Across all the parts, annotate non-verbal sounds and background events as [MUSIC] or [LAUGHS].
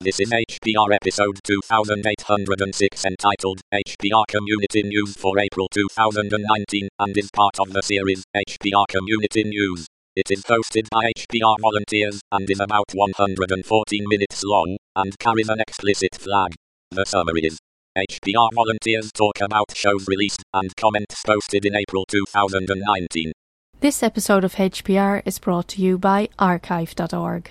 This is HPR episode 2806 entitled HPR Community News for April 2019 and is part of the series HPR Community News. It is hosted by HPR volunteers and is about 114 minutes long and carries an explicit flag. The summary is HPR volunteers talk about shows released and comments posted in April 2019. This episode of HPR is brought to you by archive.org.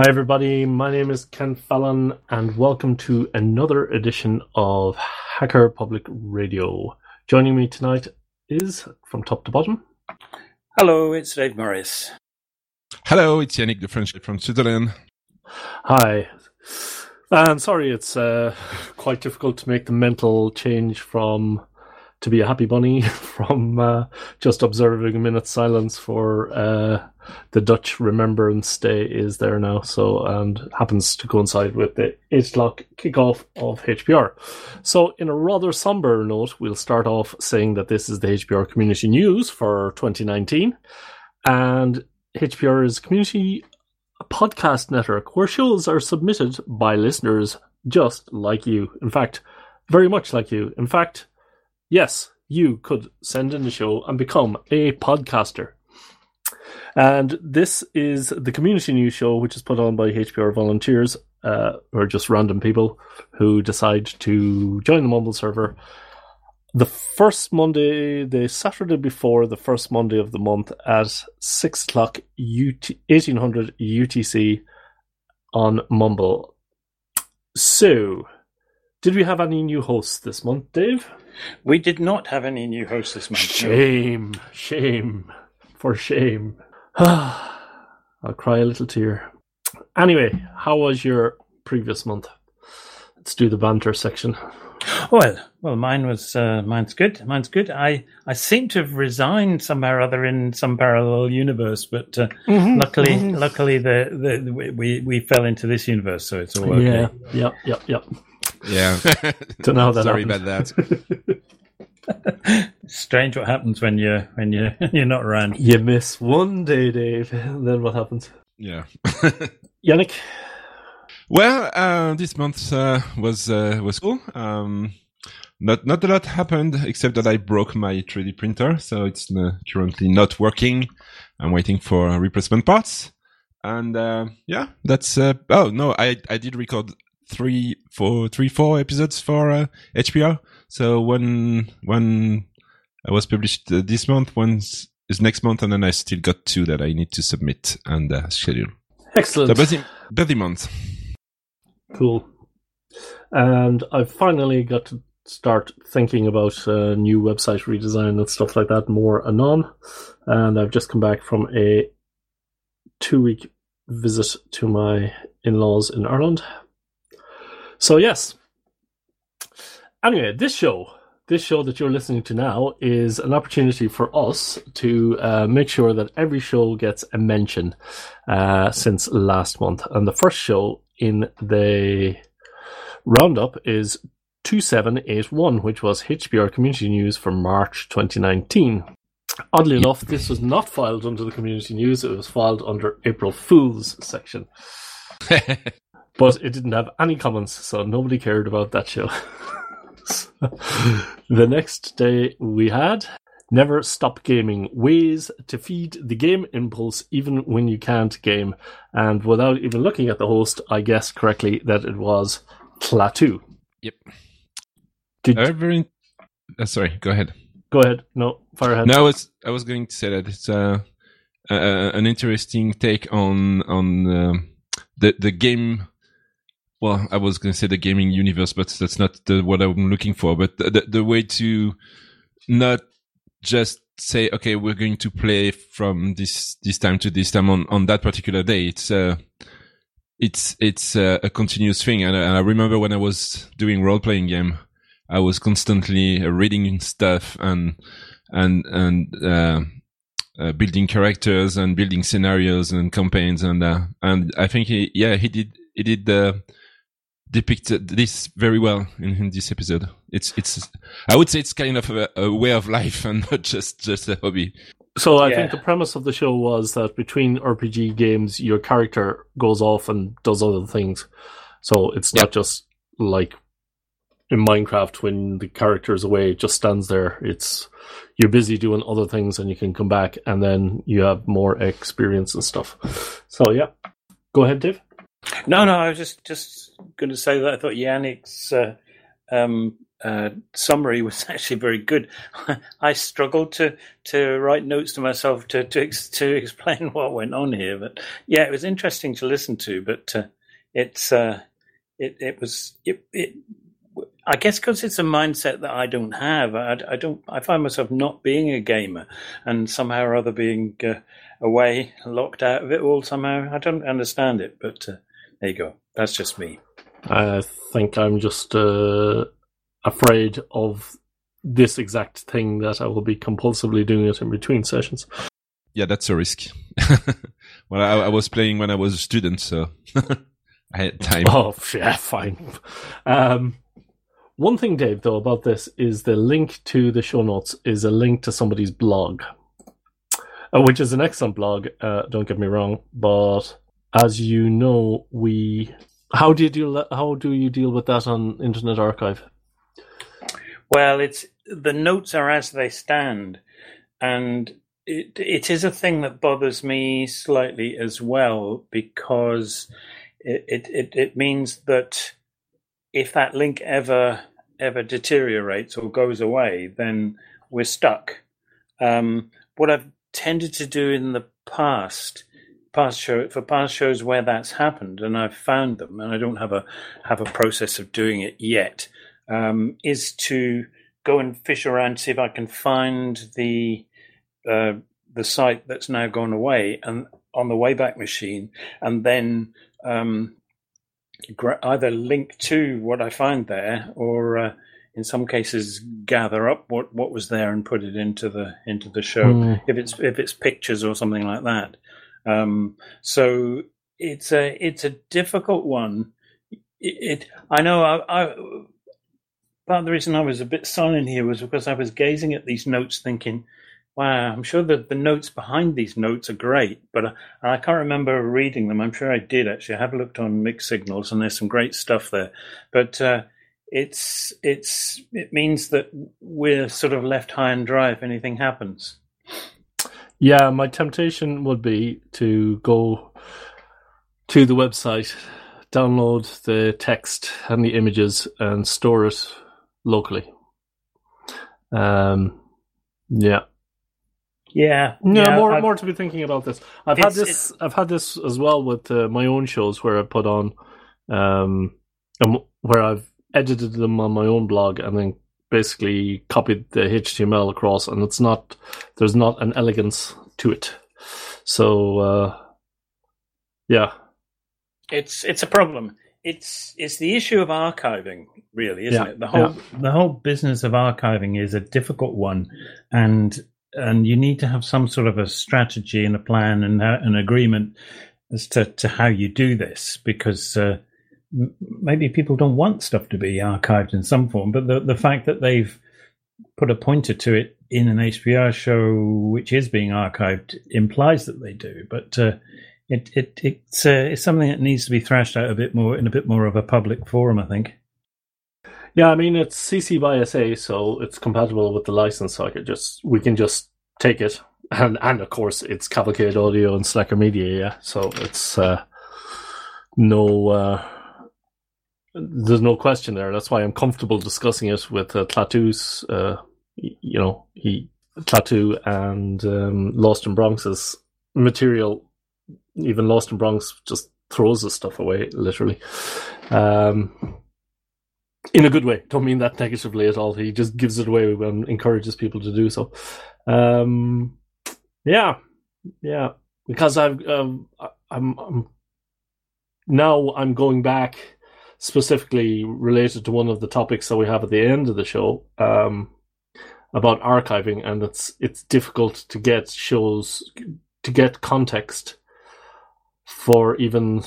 Hi, everybody. My name is Ken Fallon, and welcome to another edition of Hacker Public Radio. Joining me tonight is, from top to bottom, Hello, it's Dave Morris. Hello, it's Yannick the French from Switzerland. Hi. I'm sorry, it's uh, quite difficult to make the mental change from to be a happy bunny [LAUGHS] from uh, just observing a minute's silence for uh, the Dutch Remembrance Day is there now. So, and happens to coincide with the 8 o'clock kickoff of HPR. So, in a rather somber note, we'll start off saying that this is the HPR community news for 2019. And HPR is community podcast network where shows are submitted by listeners just like you. In fact, very much like you. In fact, yes, you could send in a show and become a podcaster. And this is the community news show, which is put on by HPR volunteers, uh, or just random people who decide to join the Mumble server. The first Monday, the Saturday before the first Monday of the month at 6 o'clock UT, 1800 UTC on Mumble. So, did we have any new hosts this month, Dave? We did not have any new hosts this month. no. Shame, shame, for shame. [SIGHS] I'll cry a little tear. Anyway, how was your previous month? Let's do the banter section. Well, well, mine was uh, mine's good. Mine's good. I I seem to have resigned somehow or other in some parallel universe, but uh, luckily, luckily, the, the we we fell into this universe, so it's all okay. Yeah, yep, yep, yep. Yeah. [LAUGHS] Don't know how that Sorry happened. about that. [LAUGHS] Strange what happens when you when you [LAUGHS] you're not around. You miss one day, Dave. Then what happens? Yeah. Yannick? well, uh, this month uh, was uh, was cool. Um, not not a lot happened except that I broke my 3D printer, so it's uh, currently not working. I'm waiting for replacement parts, and uh, yeah, that's. Uh, oh no, I I did record three, four, three, four episodes for uh, HPR. So one one I was published uh, this month, one is next month, and then I still got two that I need to submit and uh, schedule. Excellent. So busy, busy month. Cool. And I've finally got to start thinking about uh, new website redesign and stuff like that more anon. And I've just come back from a two week visit to my in laws in Ireland. So, yes. Anyway, this show. This show that you're listening to now is an opportunity for us to uh, make sure that every show gets a mention uh, since last month. And the first show in the roundup is 2781, which was HPR Community News for March 2019. Oddly enough, this was not filed under the Community News, it was filed under April Fool's section. [LAUGHS] But it didn't have any comments, so nobody cared about that show. So, [LAUGHS] the next day we had Never Stop Gaming Ways to Feed the Game Impulse Even When You Can't Game. And without even looking at the host, I guessed correctly that it was Klaatu. Yep. Did, Uh, very. Uh, sorry, go ahead. go ahead. No, fire ahead. No, I was I was going to say that it's uh, uh, an interesting take on on um the the game. Well, I was going to say the gaming universe, but that's not the, what I'm looking for. But the, the, the way to not just say, okay, we're going to play from this this time to this time on on that particular day. It's uh, it's it's uh, a continuous thing. And, and I remember when I was doing role playing game, I was constantly uh, reading stuff and and and uh, uh, building characters and building scenarios and campaigns and uh, and I think he yeah he did he did uh, depict this very well in, in, this episode. It's it's I would say it's kind of a, a way of life and [LAUGHS] not just just a hobby. So I yeah. think the premise of the show was that between RPG games, your character goes off and does other things. So it's not just like in Minecraft when the character is away, it just stands there. It's you're busy doing other things and you can come back and then you have more experience and stuff. So yeah. Go ahead, Dave. No, no, I was just just going to say that I thought Yannick's uh, um, uh, summary was [LAUGHS] actually very good. [LAUGHS] I struggled to to write notes to myself to to to explain [LAUGHS] what went on here, but yeah, it was interesting to listen to. But uh, it's uh, it it was it, it I guess because it's a mindset that I don't have. I, I, don't. I find myself not being a gamer, and somehow or other being uh, away, locked out of it all. Somehow, I don't understand it. But uh, there you go. That's just me. I think I'm just uh, afraid of this exact thing that I will be compulsively doing it in between sessions. Yeah, that's a risk. [LAUGHS] well, I, I, was playing when I was a student, so [LAUGHS] I had time. Oh, yeah, fine. Um, one thing, Dave, though, about this is the link to the show notes is a link to somebody's blog, uh, which is an excellent blog. Uh, don't get me wrong, but as you know, we how do you deal how do you deal with that on Internet Archive? Well, it's the notes are as they stand, and it it is a thing that bothers me slightly as well because it it, it, means that if that link ever ever deteriorates or goes away, then we're stuck. Um, what I've tended to do in the past, past show for past shows where that's happened, and I've found them, and I don't have a have a process of doing it yet, um, is to go and fish around see if I can find the uh, the site that's now gone away and on the Wayback Machine, and then um, either link to what I find there, or uh, in some cases gather up what, what was there and put it into the into the show. Mm. If it's if it's pictures or something like that. Um, so it's a it's a difficult one. It, it I know I, I part of the reason I was a bit silent here was because I was gazing at these notes, thinking, Wow, I'm sure that the notes behind these notes are great, but I, I can't remember reading them. I'm sure I did actually. I have looked on mixed signals, and there's some great stuff there. But uh, it's it's it means that we're sort of left high and dry if anything happens. Yeah, my temptation would be to go to the website, download the text and the images, and store it locally. Um, yeah, yeah, yeah, yeah more I've, more to be thinking about this. I've had this. I've had this as well with uh, my own shows where I put on, um, where I've edited them on my own blog and then basically copied the HTML across, and it's not. There's not an elegance to it. So, uh, yeah, it's it's a problem. It's it's the issue of archiving, really, isn't yeah, it? The whole yeah. the whole business of archiving is a difficult one, and and you need to have some sort of a strategy and a plan and an agreement as to, to how you do this because uh, maybe people don't want stuff to be archived in some form, but the, the fact that they've put a pointer to it in an HPR show which is being archived implies that they do. But uh, it, it it's uh, it's something that needs to be thrashed out a bit more in a bit more of a public forum, I think. Yeah, I mean it's CC by SA, so it's compatible with the license. So I could just we can just take it, and and of course it's Cavalcade Audio and Slacker Media. Yeah, so it's uh, no. There's no question there. That's why I'm comfortable discussing it with uh, uh, you know, he Klaatu and um, lostnbronx's material. Even Lost in Bronx just throws the stuff away, literally. Um, in a good way. Don't mean that negatively at all. He just gives it away and encourages people to do so. Um, yeah, yeah. Because I've um, I'm, I'm now I'm going back specifically related to one of the topics that we have at the end of the show um, about archiving, and it's it's difficult to get shows to get context for even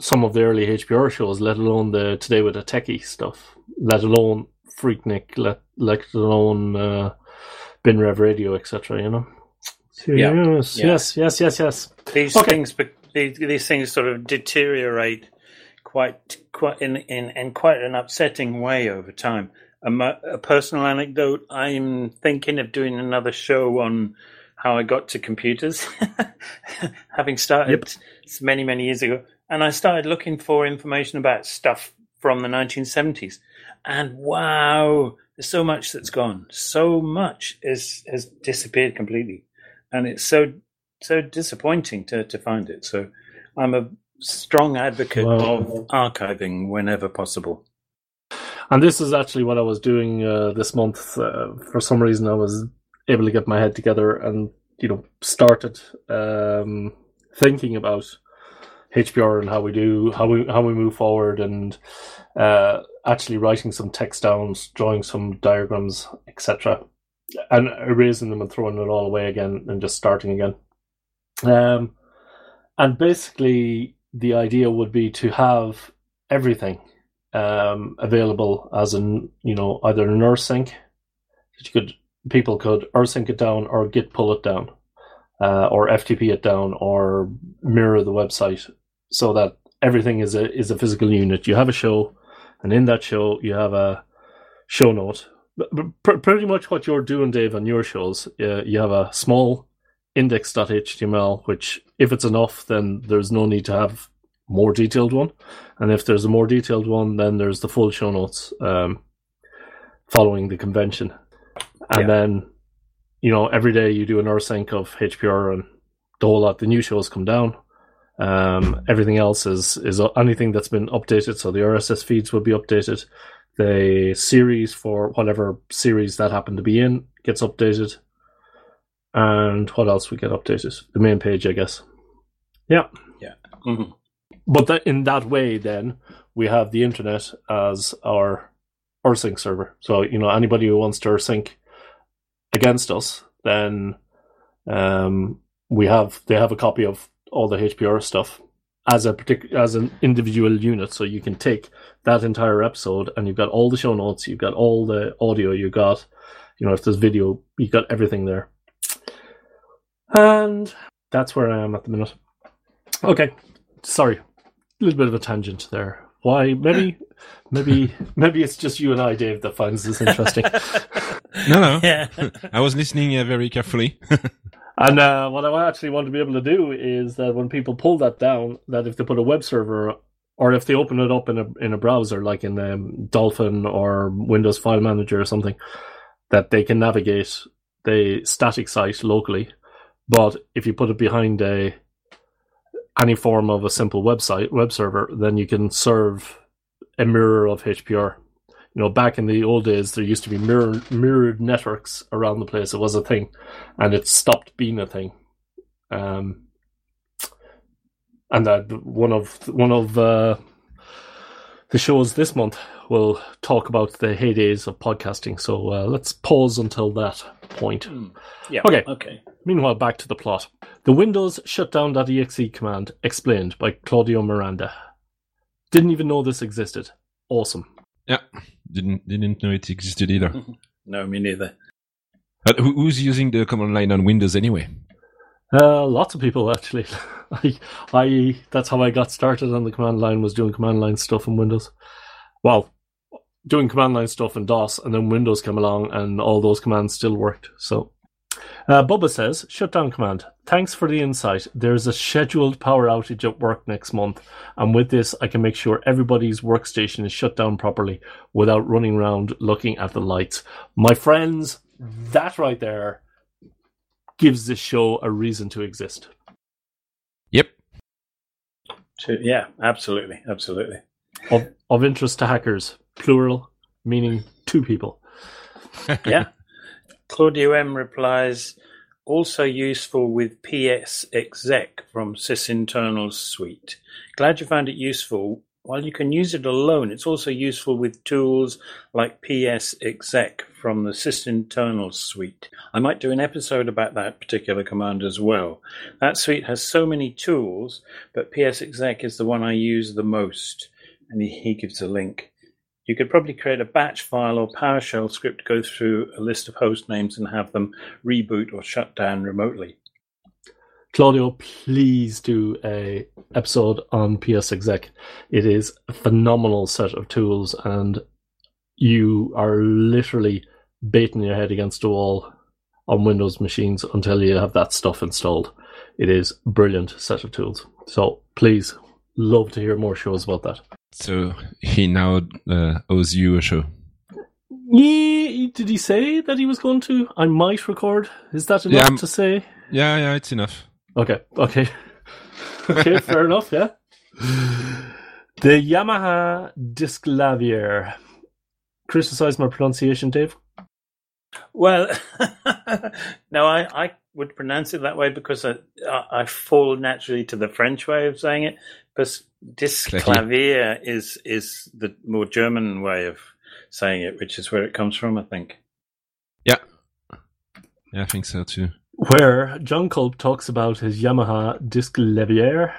some of the early HPR shows, let alone the Today with a Techie stuff, let alone Freaknik, let let alone uh, Bin Rev Radio, etc. You know. Yeah. Yes, Yeah. yes, yes, yes, yes. These Okay. things, these, these things sort of deteriorate quite, quite in, in, in quite an upsetting way over time. A, a personal anecdote: I'm thinking of doing another show on how I got to computers, [LAUGHS] having started many, many years ago, and I started looking for information about stuff from the 1970s, and wow, there's so much that's gone. So much is has disappeared completely, and it's so so disappointing to, to find it. So I'm a strong advocate Wow. of archiving whenever possible. And this is actually what I was doing uh, this month. Uh, for some reason, I was able to get my head together and you know started um, thinking about HPR and how we do how we how we move forward, and uh, actually writing some text down, drawing some diagrams, etc., and erasing them and throwing it all away again and just starting again. Um, and basically, the idea would be to have everything um, available as an you know either an rsync that you could people could rsync it down or git pull it down uh, or ftp it down or mirror the website so that everything is a is a physical unit. You have a show and in that show you have a show note. But- but pr- pretty much what you're doing dave on your shows uh, you have a small index.html which if it's enough then there's no need to have more detailed one and if there's a more detailed one, then there's the full show notes um, following the convention. And Yeah. then, you know, every day you do an rsync of HPR and the whole lot. The new shows come down. Um, everything else is is anything that's been updated. So the RSS feeds will be updated. The series for whatever series that happened to be in gets updated. And what else we get updated? The main page, I guess. Yeah Mhm. but that in that way then we have the internet as our rsync server so you know anybody who wants to rsync against us then um, we have they have a copy of all the hpr stuff as a particular as an individual unit so you can take that entire episode and you've got all the show notes you've got all the audio you got you know if there's video you've got everything there and that's where i am at the minute okay sorry, a little bit of a tangent there. Why? Maybe, [LAUGHS] maybe, maybe it's just you and I, Dave, that finds this interesting. [LAUGHS] No, no. [LAUGHS] Yeah. I was listening uh, very carefully. and uh, what I actually want to be able to do is that when people pull that down, that if they put a web server or if they open it up in a in a browser like in um, Dolphin or Windows File Manager or something, that they can navigate the static site locally. But if you put it behind a any form of a simple website web server, then you can serve a mirror of HPR. You know, back in the old days, there used to be mirror, mirrored networks around the place. It was a thing, and it stopped being a thing. Um, and that one of one of uh, the shows this month will talk about the heydays of podcasting. So uh, let's pause until that point. Yeah. Okay. Okay. Meanwhile, back to the plot. The Windows shutdown.exe command explained by Claudio Miranda. Didn't even know this existed. Awesome. yeah, didn't didn't know it existed either. [LAUGHS] No, me neither. But who, who's using the command line on Windows anyway? Uh, lots of people actually. [LAUGHS] I, I, that's how I got started on the command line was doing command line stuff in Windows. Well, doing command line stuff in DOS, and then Windows came along, and all those commands still worked. So, uh, Bubba says, shutdown command. Thanks for the insight. There's a scheduled power outage at work next month, and with this, I can make sure everybody's workstation is shut down properly without running around looking at the lights. My friends, that right there gives this show a reason to exist. Yep. Two, yeah, absolutely, absolutely. Of, of interest to hackers, plural, meaning two people. yeah. [LAUGHS] Claudio M replies, also useful with PS exec from sysinternals suite. Glad you found it useful. While you can use it alone, it's also useful with tools like PS exec from the sysinternals suite. I might do an episode about that particular command as well. That suite has so many tools, but PS exec is the one I use the most. And he, he gives a link. You could probably create a batch file or PowerShell script, go through a list of host names and have them reboot or shut down remotely. Claudio, please do a episode on PS Exec. It is a phenomenal set of tools, and you are literally baiting your head against a wall on Windows machines until you have that stuff installed. It is brilliant set of tools. So please, love to hear more shows about that. So he now uh, owes you a show. Yeah, did he say that he was going to? I might record. Is that enough Yeah, to say? Yeah, yeah, it's enough. Okay, okay, [LAUGHS] okay. fair enough. Yeah. The Yamaha Disklavier. Criticize my pronunciation, Dave. Well, [LAUGHS] no, I, I would pronounce it that way because I, I, I fall naturally to the French way of saying it. Because Disklavier is is the more German way of saying it, which is where it comes from, I think. Yeah. Yeah, I think so too. Where Jon Kulp talks about his Yamaha Disklavier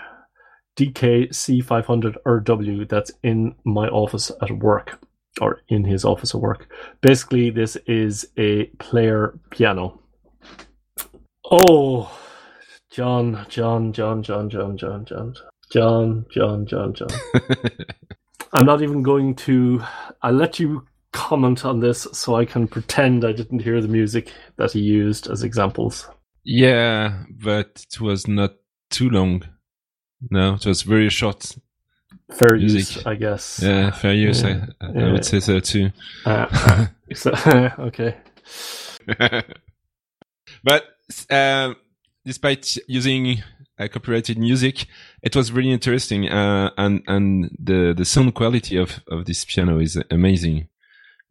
DKC500 RW that's in my office at work or in his office at work. Basically, this is a player piano. Oh, John, John, John, John, John, John, John, John, John, John, John. [LAUGHS] I'm not even going to. I'll let you comment on this so I can pretend I didn't hear the music that he used as examples. Yeah, but it was not too long. No, it was very short. Fair Music. use, I guess. Yeah, fair use. Yeah. I, I Yeah. would say so too. Uh, uh, [LAUGHS] so- [LAUGHS] okay. but um, despite using uh, copyrighted music, it was really interesting, uh, and and the the sound quality of of this piano is amazing.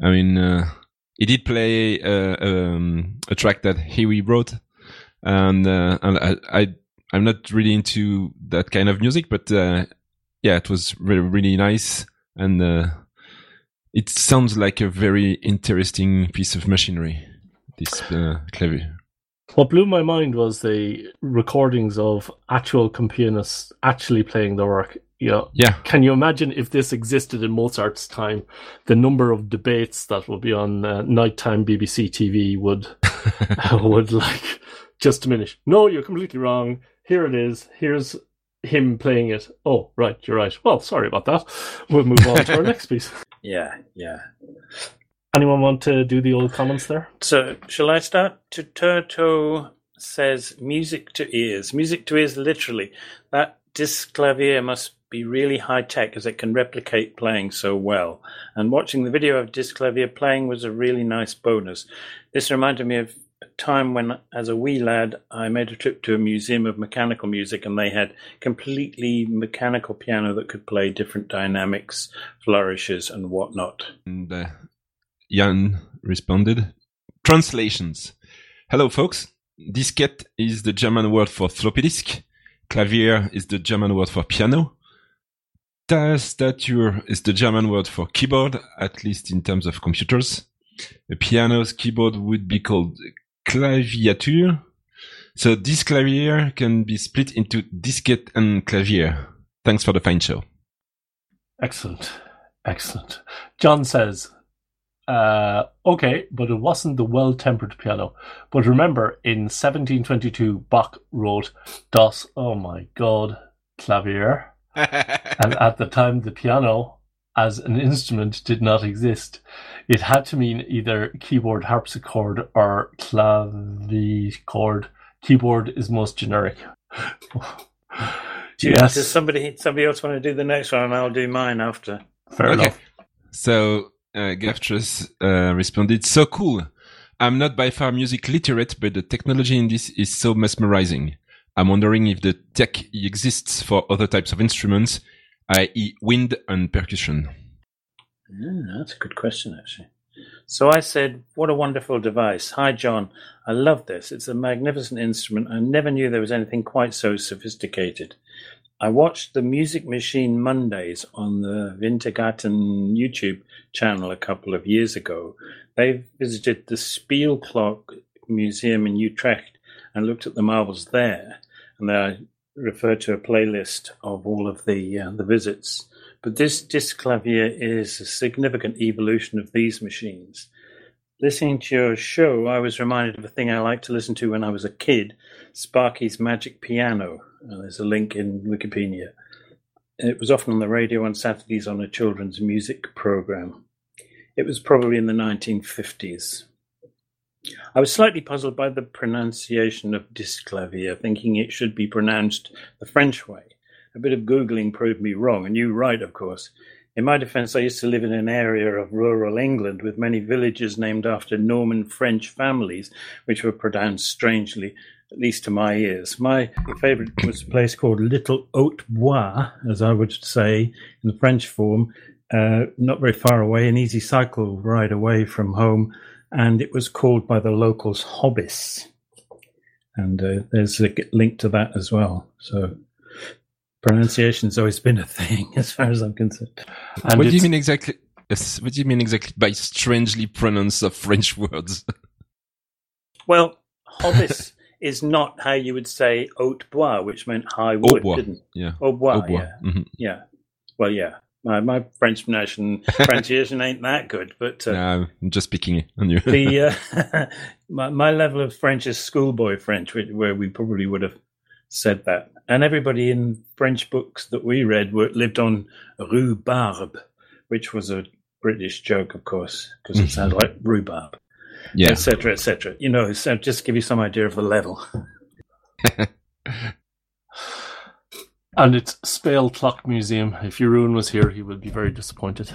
I mean, uh, he did play uh, um, a track that Huey wrote, and uh, and I, I I'm not really into that kind of music, but uh, yeah, it was really really nice, and it sounds like a very interesting piece of machinery. This clavier. What blew my mind was the recordings of actual compianists actually playing the work. You know, Yeah, can you imagine if this existed in Mozart's time? The number of debates that would be on uh, nighttime BBC TV would [LAUGHS] [LAUGHS] would like just diminish. No, you're completely wrong. Here it is. Here's him playing it. Oh, right, you're right. Well, sorry about that. We'll move on to our [LAUGHS] next piece. Yeah, yeah. Anyone want to do the old comments there? So, shall I start? Tuturto says music to ears. Music to ears, literally. That Disklavier must be really high tech as it can replicate playing so well. And watching the video of Disklavier playing was a really nice bonus. This reminded me of a time when, as a wee lad, I made a trip to a museum of mechanical music and they had completely mechanical piano that could play different dynamics, flourishes, and whatnot. and uh, Jan responded. Translations. Hello, folks. Diskette is the German word for floppy disk. Clavier is the German word for piano. Tastature is the German word for keyboard, at least in terms of computers. A piano's keyboard would be called claviature. So Disklavier can be split into diskette and clavier. Thanks for the fine show. Excellent. Excellent. John says, uh, okay, but it wasn't the well tempered piano. But remember, in 1722, Bach wrote Das, oh my god, clavier. [LAUGHS] And at the time, the piano as an instrument did not exist. It had to mean either keyboard harpsichord or clavichord. Keyboard is most generic. Do you- yes, Does somebody somebody else want to do the next one, and I'll do mine after? fair Okay. enough. So uh, uh, responded, "So cool. I'm not by far music literate, but the technology in this is so mesmerizing. I'm wondering if the tech exists for other types of instruments, i.e., wind and percussion. Yeah, that's a good question, actually. So I said, What a wonderful device. Hi, John. I love this. It's a magnificent instrument. I never knew there was anything quite so sophisticated. I watched the Music Machine Mondays on the Wintergatan YouTube channel a couple of years ago. They visited the Speelklok Museum in Utrecht and looked at the marbles there. And I referred to a playlist of all of the uh, the visits. But this Disklavier is a significant evolution of these machines. Listening to your show, I was reminded of a thing I liked to listen to when I was a kid Sparky's Magic Piano. Uh, there's a link in Wikipedia. It was often on the radio on Saturdays on a children's music program. It was probably in the 1950s. I was slightly puzzled by the pronunciation of Disklavier, thinking it should be pronounced the French way. A bit of Googling proved me wrong, and you right, of course. In my defense, I used to live in an area of rural England with many villages named after Norman French families, which were pronounced strangely, at least to my ears. My favourite was a place called Little Haute Bois, as I would say in the French form, uh, not very far away, an easy cycle ride away from home, and it was called by the locals Hobbis. And uh, there's a link to that as well. So pronunciation's always been a thing [LAUGHS] as far as I'm concerned. And what do you mean exactly? What do you mean exactly by strangely pronounced French words? well, Hobbis [LAUGHS] is not how you would say haute bois, which meant high wood, didn't Yeah. Haute bois, yeah. Mm-hmm. Yeah. Well, yeah. My, my French pronunciation, pronunciation [LAUGHS] ain't that good, but uh, no, I'm just picking on you. the [LAUGHS] uh, [LAUGHS] my, my level of French is schoolboy French, where we probably would have said that. And everybody in French books that we read were, lived on Rue Barbe, which was a British joke, of course, because it sounds like rhubarb, yeah, etc., etc. You know, so just give you some idea of the level. [LAUGHS] and it's Speelklok Museum. If Jeroen was here, he would be very disappointed.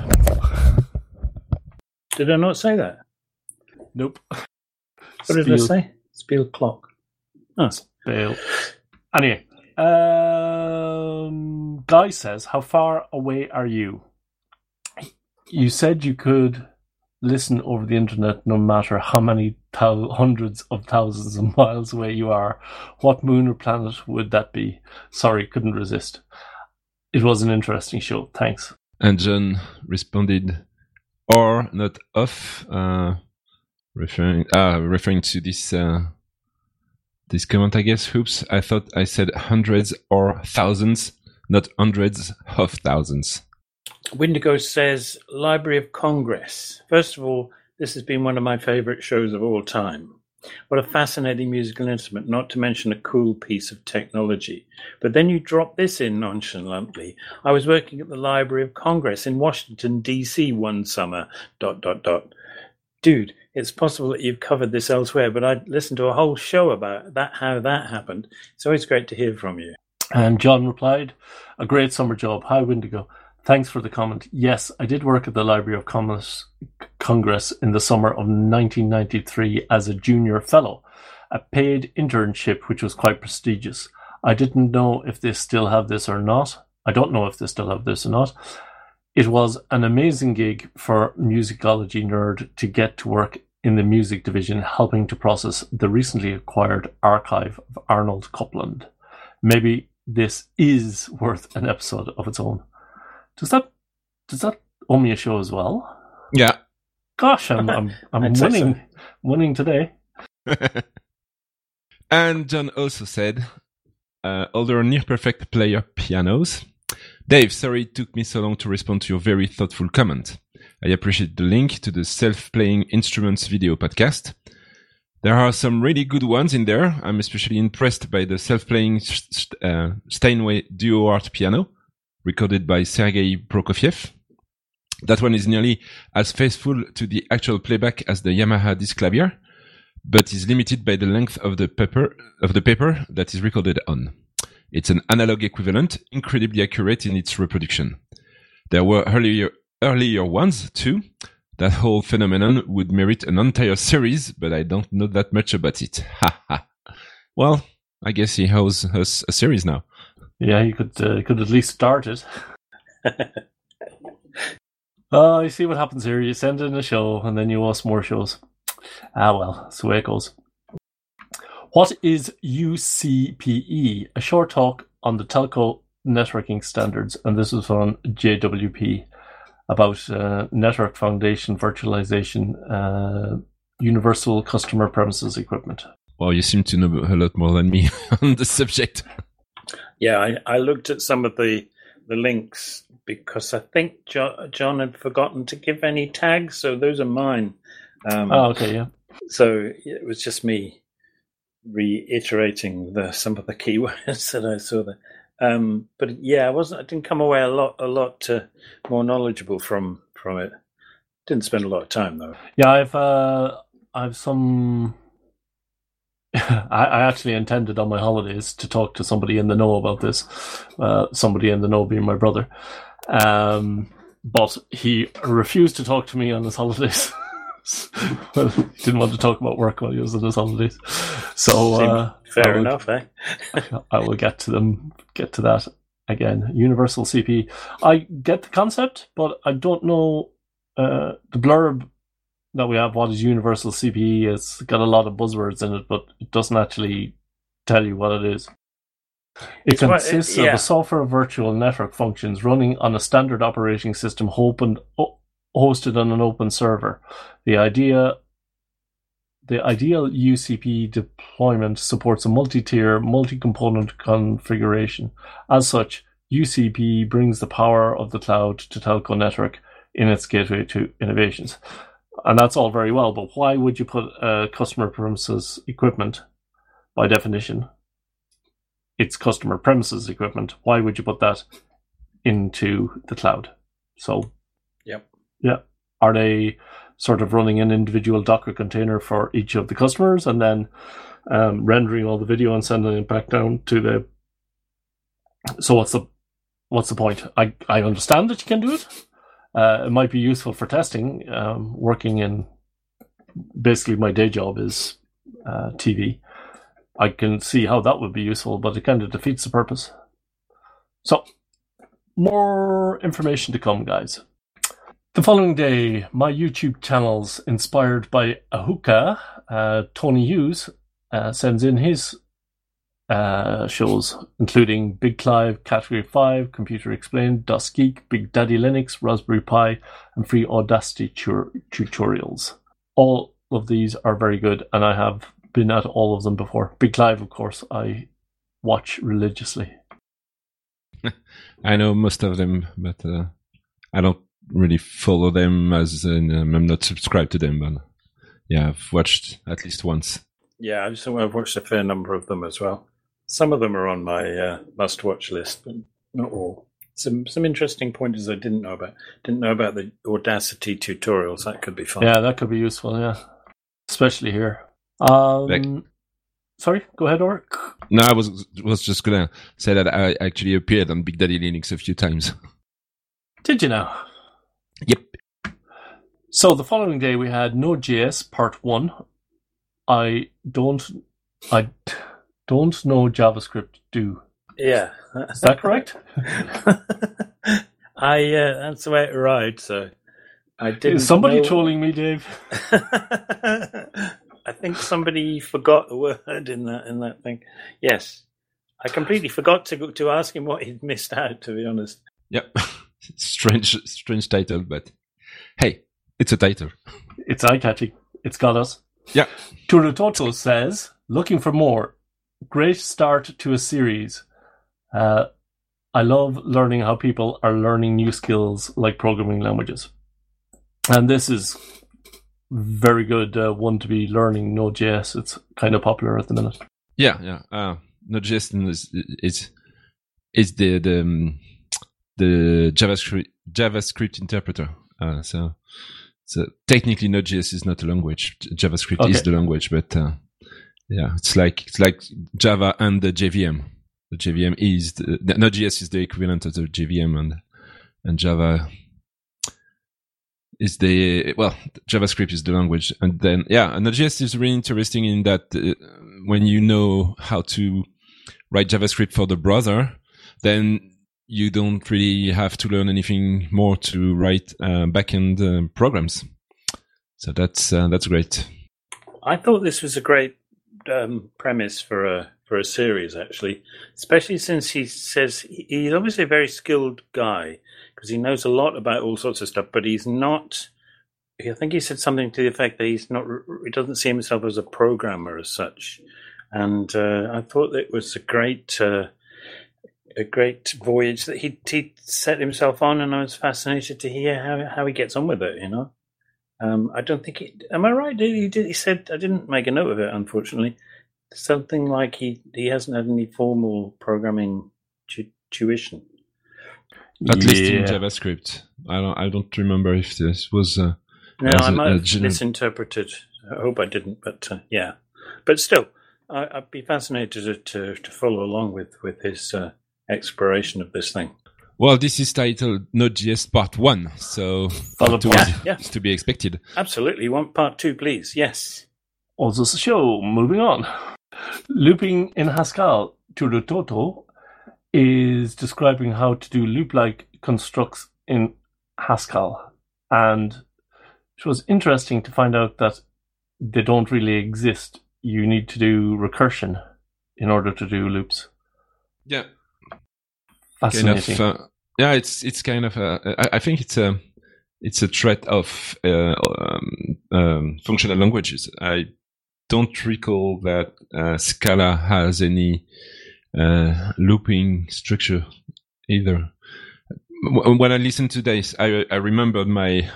Did I not say that? Nope. What did I say? Speelklok. Oh. Speel. Anyway, um, Guy says, "How far away are you?" You said you could listen over the internet no matter how many thou- hundreds of thousands of [LAUGHS] miles away you are. What moon or planet would that be? Sorry, couldn't resist. It was an interesting show. Thanks. And John responded, "Or not off," uh, referring uh, referring to this. Uh, this comment, I guess. Oops, I thought I said hundreds or thousands, not hundreds of thousands. Windigo says Library of Congress. First of all, this has been one of my favorite shows of all time. What a fascinating musical instrument, not to mention a cool piece of technology. But then you drop this in nonchalantly. I was working at the Library of Congress in Washington, D.C. one summer. Dot, dot, dot. Dude, it's possible that you've covered this elsewhere, but I listened to a whole show about that, how that happened. It's always great to hear from you. And John replied, A great summer job. Hi, Windigo. Thanks for the comment. Yes, I did work at the Library of Congress in the summer of 1993 as a junior fellow, a paid internship which was quite prestigious. I didn't know if they still have this or not. I don't know if they still have this or not. It was an amazing gig for musicology nerd to get to work in the music division, helping to process the recently acquired archive of Aaron Copland. Maybe this is worth an episode of its own. Does that does that owe me a show as well? Yeah. Gosh, I'm I'm, [LAUGHS] I'm winning so. winning today. [LAUGHS] and John also said, uh, older near perfect player pianos. Dave, sorry it took me so long to respond to your very thoughtful comment. I appreciate the link to the self-playing instruments video podcast. There are some really good ones in there. I'm especially impressed by the self-playing uh, Steinway duo art piano recorded by Sergei Prokofiev. That one is nearly as faithful to the actual playback as the Yamaha Disklavier, but is limited by the length of the paper of the paper that is recorded on. It's an analog equivalent, incredibly accurate in its reproduction. There were earlier earlier ones too. That whole phenomenon would merit an entire series, but I don't know that much about it. [LAUGHS] Ha ha. Well, I guess he has us a series now. Yeah, you could uh, could at least start it. [LAUGHS] Oh, you see what happens here. You send in a show and then you host more shows. Ah, well, that's the way it goes. What is UCPE? A short talk on the telco networking standards, and this is on JWP about uh, network function virtualization, uh, universal customer premises equipment. Well, you seem to know a lot more than me [LAUGHS] on the subject. Yeah, I, I looked at some of the the links because I think jo- John had forgotten to give any tags, so those are mine. Um, Oh, okay, yeah. So it was just me reiterating the some of the keywords [LAUGHS] that I saw there. Um, but yeah, I wasn't. I didn't come away a lot, a lot uh, more knowledgeable from from it. Didn't spend a lot of time though. Yeah, I've uh, I've some. [LAUGHS] I, I actually intended on my holidays to talk to somebody in the know about this. Uh, somebody in the know being my brother, um, but he refused to talk to me on his holidays. [LAUGHS] well, he didn't want to talk about work while he was on his holidays. So uh, Fair will- enough, eh? [LAUGHS] I will get to them. Get to that again. Universal CP. I get the concept, but I don't know uh, the blurb that we have. What is Universal CPE? It's got a lot of buzzwords in it, but it doesn't actually tell you what it is. It It's what- consists yeah. of a software virtual network functions running on a standard operating system open, hosted on an open server. The idea the ideal UCP deployment supports a multi-tier, multi-component configuration. As such, UCP brings the power of the cloud to telco network in its gateway to innovations. And that's all very well, but why would you put uh, customer premises equipment by definition? It's customer premises equipment. Why would you put that into the cloud? So, Yep. yeah. Are they sort of running an individual Docker container for each of the customers and then um, rendering all the video and sending it back down to the. So what's the what's the point? I I understand that you can do it. Uh, it might be useful for testing. Um, working in basically my day job is uh, TV. I can see how that would be useful, but it kind of defeats the purpose. So, more information to come, guys. The following day, my YouTube channels, inspired by Ahuka, uh, Tony Hughes, uh, sends in his uh, shows, including Big Clive, Category 5, Computer Explained, DOS Geek, Big Daddy Linux, Raspberry Pi, and free Audacity tu- tutorials. All of these are very good, and I have been at all of them before. Big Clive, of course, I watch religiously. [LAUGHS] I know most of them, but uh, I don't really follow them as in, um, I'm not subscribed to them. But yeah, I've watched at least once. Yeah, I've, I've watched a fair number of them as well. Some of them are on my uh, must-watch list, but not all. Some some interesting pointers I didn't know about. Didn't know about the Audacity tutorials. That could be fun. Yeah, that could be useful, yeah. Especially here. Um, Like- sorry, go ahead, Or. No, I was was just gonna say that I actually appeared on Big Daddy Linux a few times. Did you know? Yep. So the following day we had Node.js part one. I don't, I don't know JavaScript do. Yeah. Is that correct? [LAUGHS] I uh, that's the way it arrived. So I didn't. Is somebody know- trolling me, Dave? [LAUGHS] I think somebody forgot a word in that in that thing. Yes, I completely forgot to to ask him what he'd missed out. To be honest. Yep. [LAUGHS] strange, strange title, but hey, it's a title. It's eye catching. It's got us. Yeah. tuturto says, looking for more. Great start to a series. Uh, I love learning how people are learning new skills like programming languages. And this is very good uh, one to be learning Node.js. It's kind of popular at the minute. Yeah, yeah. Uh, Node.js is is is the the um, the JavaScript JavaScript interpreter. Uh, so so technically Node.js is not a language. JavaScript is the language, but uh, yeah, it's like it's like Java and the JVM. The JVM is the, the Node.js is the equivalent of the JVM, and and Java is the well JavaScript is the language, and then yeah, and Node.js is really interesting in that uh, when you know how to write JavaScript for the browser, then you don't really have to learn anything more to write uh, backend uh, programs. So that's uh, that's great. I thought this was a great um, premise for a for a series, actually, especially since he says he's obviously a very skilled guy because he knows a lot about all sorts of stuff, but he's not. I think he said something to the effect that he's not. He doesn't see himself as a programmer as such, and uh, I thought that was a great. Uh, a great voyage that he he set himself on, and I was fascinated to hear how how he gets on with it. You know, um, I don't think he. Am I right? He did. He said I didn't make a note of it, unfortunately. Something like he he hasn't had any formal programming tu- tuition. At yeah. least in JavaScript. I don't. I don't remember if this was. Uh, no, I might have gen- misinterpreted. I hope I didn't, but uh, yeah. But still, I, would be fascinated to, to, to follow along with with his uh, exploration of this thing. Well, this is titled Node.js Part 1, so part 2 yeah, yeah. is to be expected. Absolutely. Want Part 2, please? Yes. Also, the show, moving on. Looping in Haskell, tuturto is describing how to do loop-like constructs in Haskell. And it was interesting to find out that they don't really exist. You need to do recursion in order to do loops. Yeah, Fascinating. Kind of, uh, yeah, it's it's kind of a. I, I think it's a it's a threat of uh, um, um, functional languages. I don't recall that uh, Scala has any uh, looping structure either. When I listened to this, I, I remembered my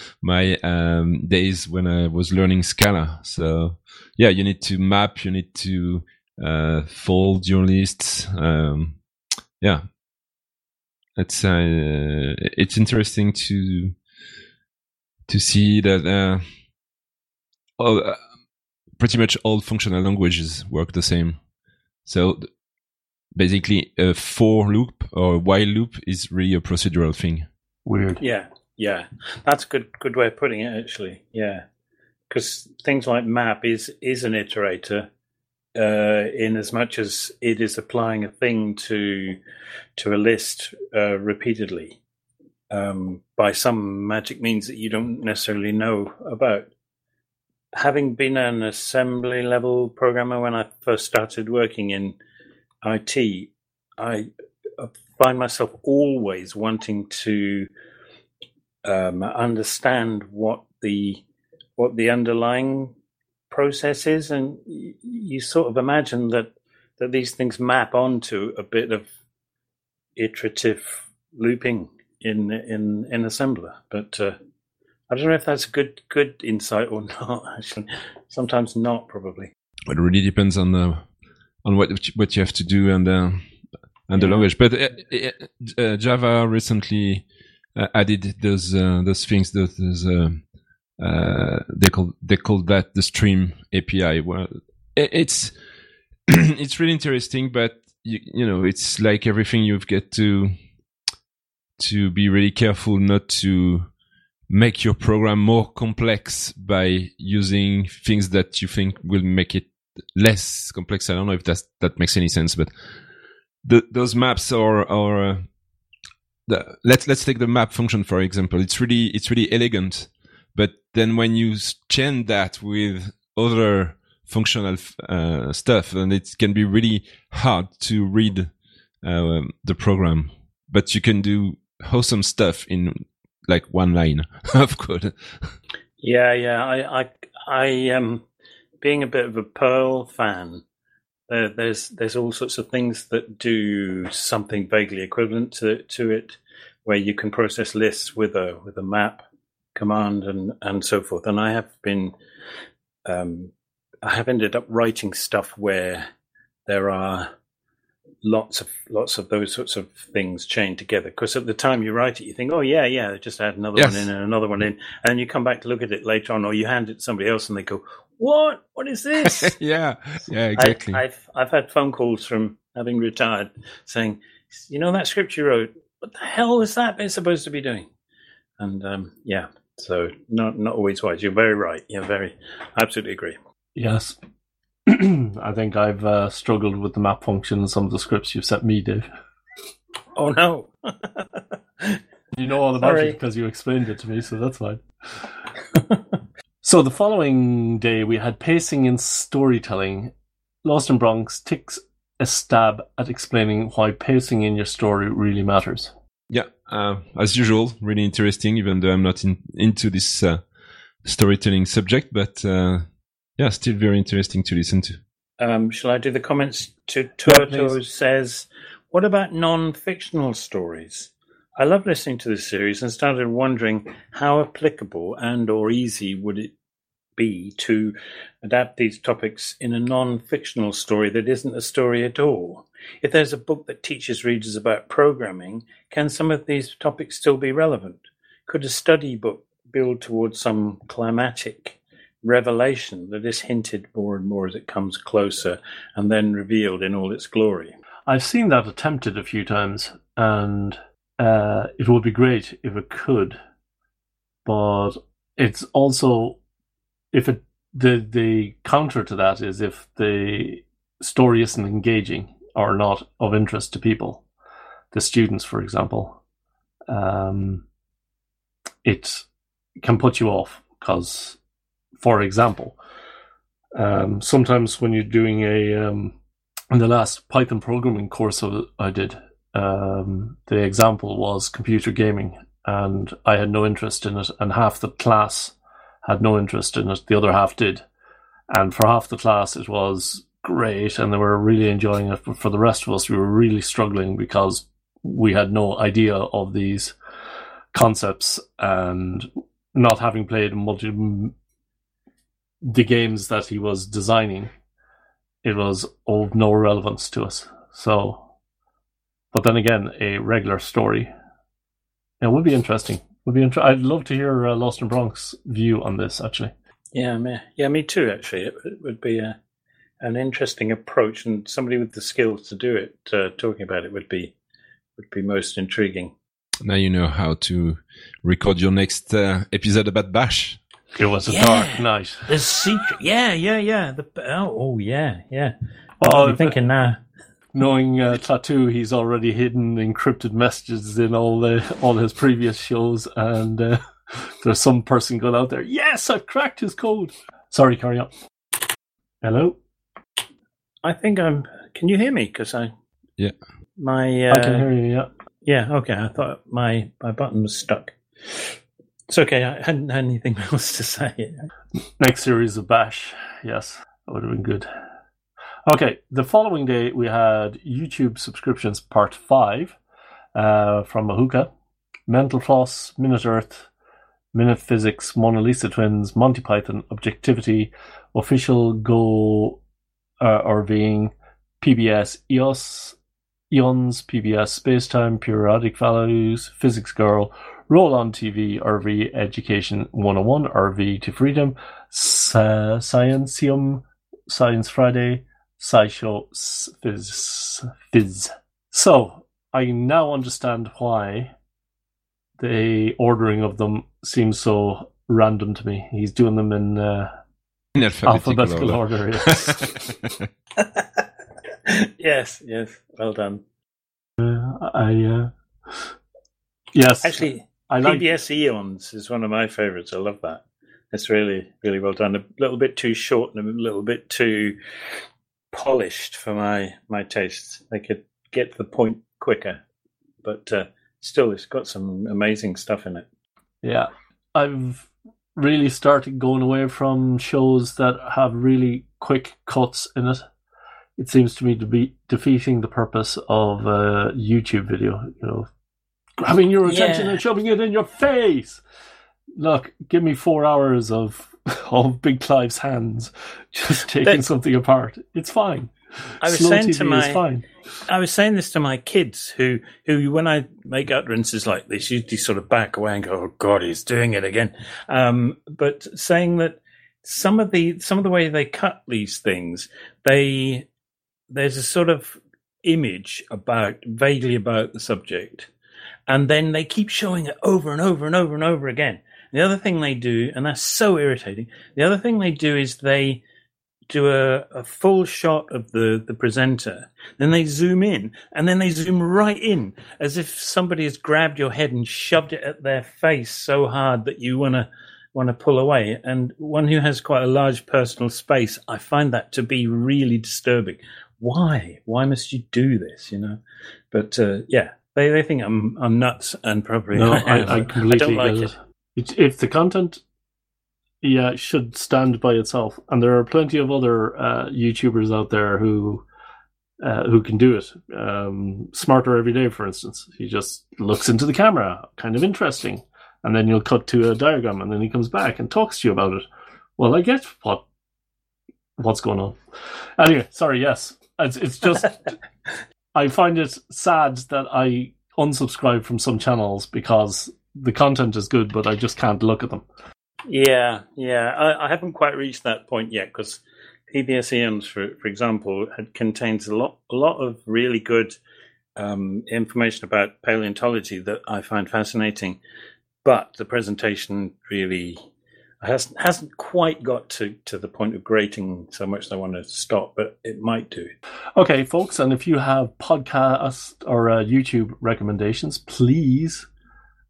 [LAUGHS] my um, days when I was learning Scala. So yeah, you need to map, you need to uh, fold your lists. Um, yeah, it's uh, it's interesting to to see that uh, all, uh, pretty much all functional languages work the same. So basically, a for loop or while loop is really a procedural thing. Weird. Yeah, yeah, that's a good good way of putting it. Actually, yeah, because things like map is is an iterator uh, in as much as it is applying a thing to to a list uh, repeatedly um, by some magic means that you don't necessarily know about. Having been an assembly level programmer when I first started working in IT, I find myself always wanting to um, understand what the what the underlying processes, and you sort of imagine that that these things map onto a bit of iterative looping in in in assembler. But uh, I don't know if that's a good good insight or [LAUGHS] not. Actually, sometimes not. Probably. It really depends on the on what what you have to do and uh, and the language. But uh, uh, uh, Java recently uh, added those those things those, those uh, they call they call that the stream API. Well, it's [CLEARS THROAT] it's really interesting, but you, you know, it's like everything you've got to to be really careful not to make your program more complex by using things that you think will make it less complex. I don't know if that that makes any sense, but the, those maps are are uh, the, let's let's take the map function for example. It's really it's really elegant but then when you chain that with other functional uh, stuff, and it can be really hard to read uh, the program. But you can do awesome stuff in like one line [LAUGHS] of code. Yeah, yeah. I, I, I am um, being a bit of a Perl fan. Uh, there's there's all sorts of things that do something vaguely equivalent to to it, where you can process lists with a with a map command and and so forth. And I have been, um, I have ended up writing stuff where there are lots of lots of those sorts of things chained together. Because at the time you write it, you think, oh yeah, yeah, just add another yes. one in and another one in, and you come back to look at it later on, or you hand it to somebody else and they go, what? What is this? [LAUGHS] yeah, yeah, exactly. I, I've I've had phone calls from having retired saying, you know that script you wrote, what the hell is that supposed to be doing? And um, yeah, So not not always wise. You're very right. You're very I absolutely agree. Yes. [CLEARS THROAT] I think I've uh, struggled with the map function in some of the scripts you've sent me, Dave. Oh no. [LAUGHS] You know all about Sorry. it because you explained it to me, so that's fine. [LAUGHS] so the following day, we had pacing and storytelling. lostnbronx takes a stab at explaining why pacing in your story really matters. Yeah, uh, as usual, really interesting. Even though I'm not in, into this uh, storytelling subject, but uh, yeah, still very interesting to listen to. Um, shall I do the comments to Toto please. says, What about non fictional stories? I love listening to this series and started wondering how applicable and or easy would it be to adapt these topics in a non fictional story that isn't a story at all. If there's a book that teaches readers about programming, can some of these topics still be relevant? Could a study book build towards some climatic revelation that is hinted more and more as it comes closer and then revealed in all its glory? I've seen that attempted a few times, and uh, it would be great if it could. But it's also if it the the counter to that is if the story isn't engaging or not of interest to people, the students, for example, um, it can put you off because, for example, um, sometimes when you're doing a um, in the last Python programming course I did, um, the example was computer gaming, and I had no interest in it, and half the class had no interest in it. The other half did, and for half the class it was great, and they were really enjoying it. But for the rest of us, we were really struggling because we had no idea of these concepts, and not having played multi the games that he was designing it was of no relevance to us. So, but then again, a regular story, it would be interesting. Would be inter- I'd love to hear uh, lostnbronx view on this. Actually, Yeah, me, yeah, me too. Actually, it, it would be a, an interesting approach, and somebody with the skills to do it, uh, talking about it, would be would be most intriguing. Now you know how to record your next uh, episode about Bash. it was a Yeah. dark night. The secret, yeah, yeah, yeah. The oh, oh yeah, yeah. Oh, I'm thinking now. Knowing uh, Tattoo, he's already hidden encrypted messages in all the all his previous shows, and uh, [LAUGHS] there's some person going out there. Yes, I've cracked his code. Sorry, carry on. Hello. I think I'm. Can you hear me? Because I, Yeah. my, uh, I can hear you. Yeah. yeah, okay. I thought my my button was stuck. It's okay. I hadn't had anything [LAUGHS] else to say. Next series of Bash. Yes, that would have been good. Okay, the following day we had YouTube subscriptions part five uh, from Mahuka, Mental Floss, Minute Earth, Minute Physics, Mona Lisa Twins, Monty Python, Objectivity, Official Go uh, RVing, PBS, EOS, Eons, PBS, Spacetime, Periodic Values, Physics Girl, Roll on TV, RV, Education 101, RV to Freedom, Sci- Sciencium, Science Friday, SciShow, Fizz, Fizz. So, I now understand why the ordering of them seems so random to me. He's doing them in uh, In alphabetical, alphabetical order. order. [LAUGHS] yes. [LAUGHS] yes, yes. Well done. I, uh, yes. Actually, I like PBS Eons is one of my favorites. I love that. It's really, really well done. A little bit too short and a little bit too polished for my my tastes. They could get to the point quicker, but uh, still, it's got some amazing stuff in it. Yeah, I've really started going away from shows that have really quick cuts in it. It seems to me to be defeating the purpose of a YouTube video. You know, grabbing your attention Yeah. and shoving it in your face. Look, give me four hours of [LAUGHS] of Big Clive's hands just taking That- something apart. It's fine. I was Slow saying TV to my. I was saying this to my kids who, who when I make utterances like this, usually sort of back away and go, "Oh God, he's doing it again." Um, but saying that some of the some of the way they cut these things, they there's a sort of image about vaguely about the subject, and then they keep showing it over and over and over and over again. The other thing they do, and that's so irritating. The other thing they do is they do a, a full shot of the, the presenter, then they zoom in, and then they zoom right in, as if somebody has grabbed your head and shoved it at their face so hard that you want to want to pull away. And one who has quite a large personal space, I find that to be really disturbing. Why? Why must you do this? You know. But uh, yeah, they, they think I'm I'm nuts and probably No, [LAUGHS] I, I. I completely don't like it. it. It's- If the content, yeah, should stand by itself, and there are plenty of other uh, YouTubers out there who uh, who can do it. Um, Smarter every day, for instance, he just looks into the camera, kind of interesting, and then you'll cut to a diagram, and then he comes back and talks to you about it. Well, I get what what's going on. Anyway, sorry. Yes, it's it's just [LAUGHS] I find it sad that I unsubscribe from some channels because the content is good, but I just can't look at them. Yeah, yeah. I, I haven't quite reached that point yet because PBS Eons, for for example, contains a lot a lot of really good um, information about paleontology that I find fascinating, but the presentation really hasn't hasn't quite got to, to the point of grating so much that I want to stop, but it might do. Okay, folks, and if you have podcast or uh, YouTube recommendations, please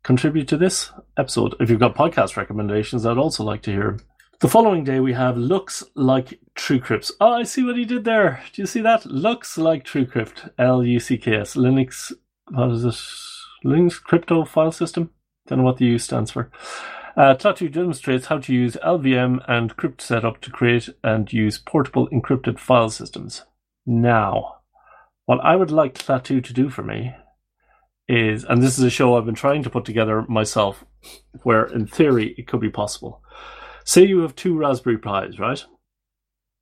contribute to this episode. If you've got podcast recommendations, I'd also like to hear 'em. The following day, we have LUKS like TrueCrypt. Oh, I see what he did there. Do you see that? LUKS like TrueCrypt. L U C K S. Linux. What is this? Linux crypto file system. Don't know what the U stands for. Uh, demonstrates how to use LVM and cryptsetup to create and use portable encrypted file systems. Now, what I would like Klaatu to do for me is, and this is a show I've been trying to put together myself, where in theory it could be possible. Say you have two Raspberry Pis, right?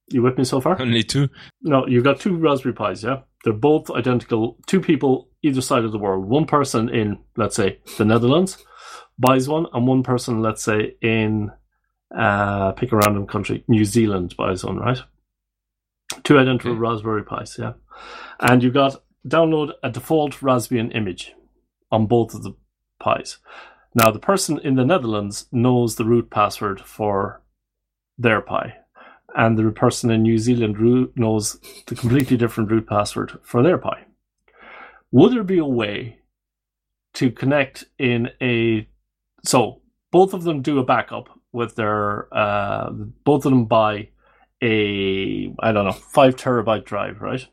You with me so far? Only two. No, you've got two Raspberry Pis, yeah? They're both identical. Two people either side of the world. One person in, let's say, the Netherlands buys one, and one person, let's say, in, uh, pick a random country, New Zealand buys one, right? Two identical Okay. Raspberry Pis, yeah? And you've got download a default Raspbian image on both of the Pis. Now, the person in the Netherlands knows the root password for their Pi, and the person in New Zealand knows the completely different root password for their Pi. Would there be a way to connect in a so both of them do a backup with their uh, both of them buy a I don't know five terabyte drive, right?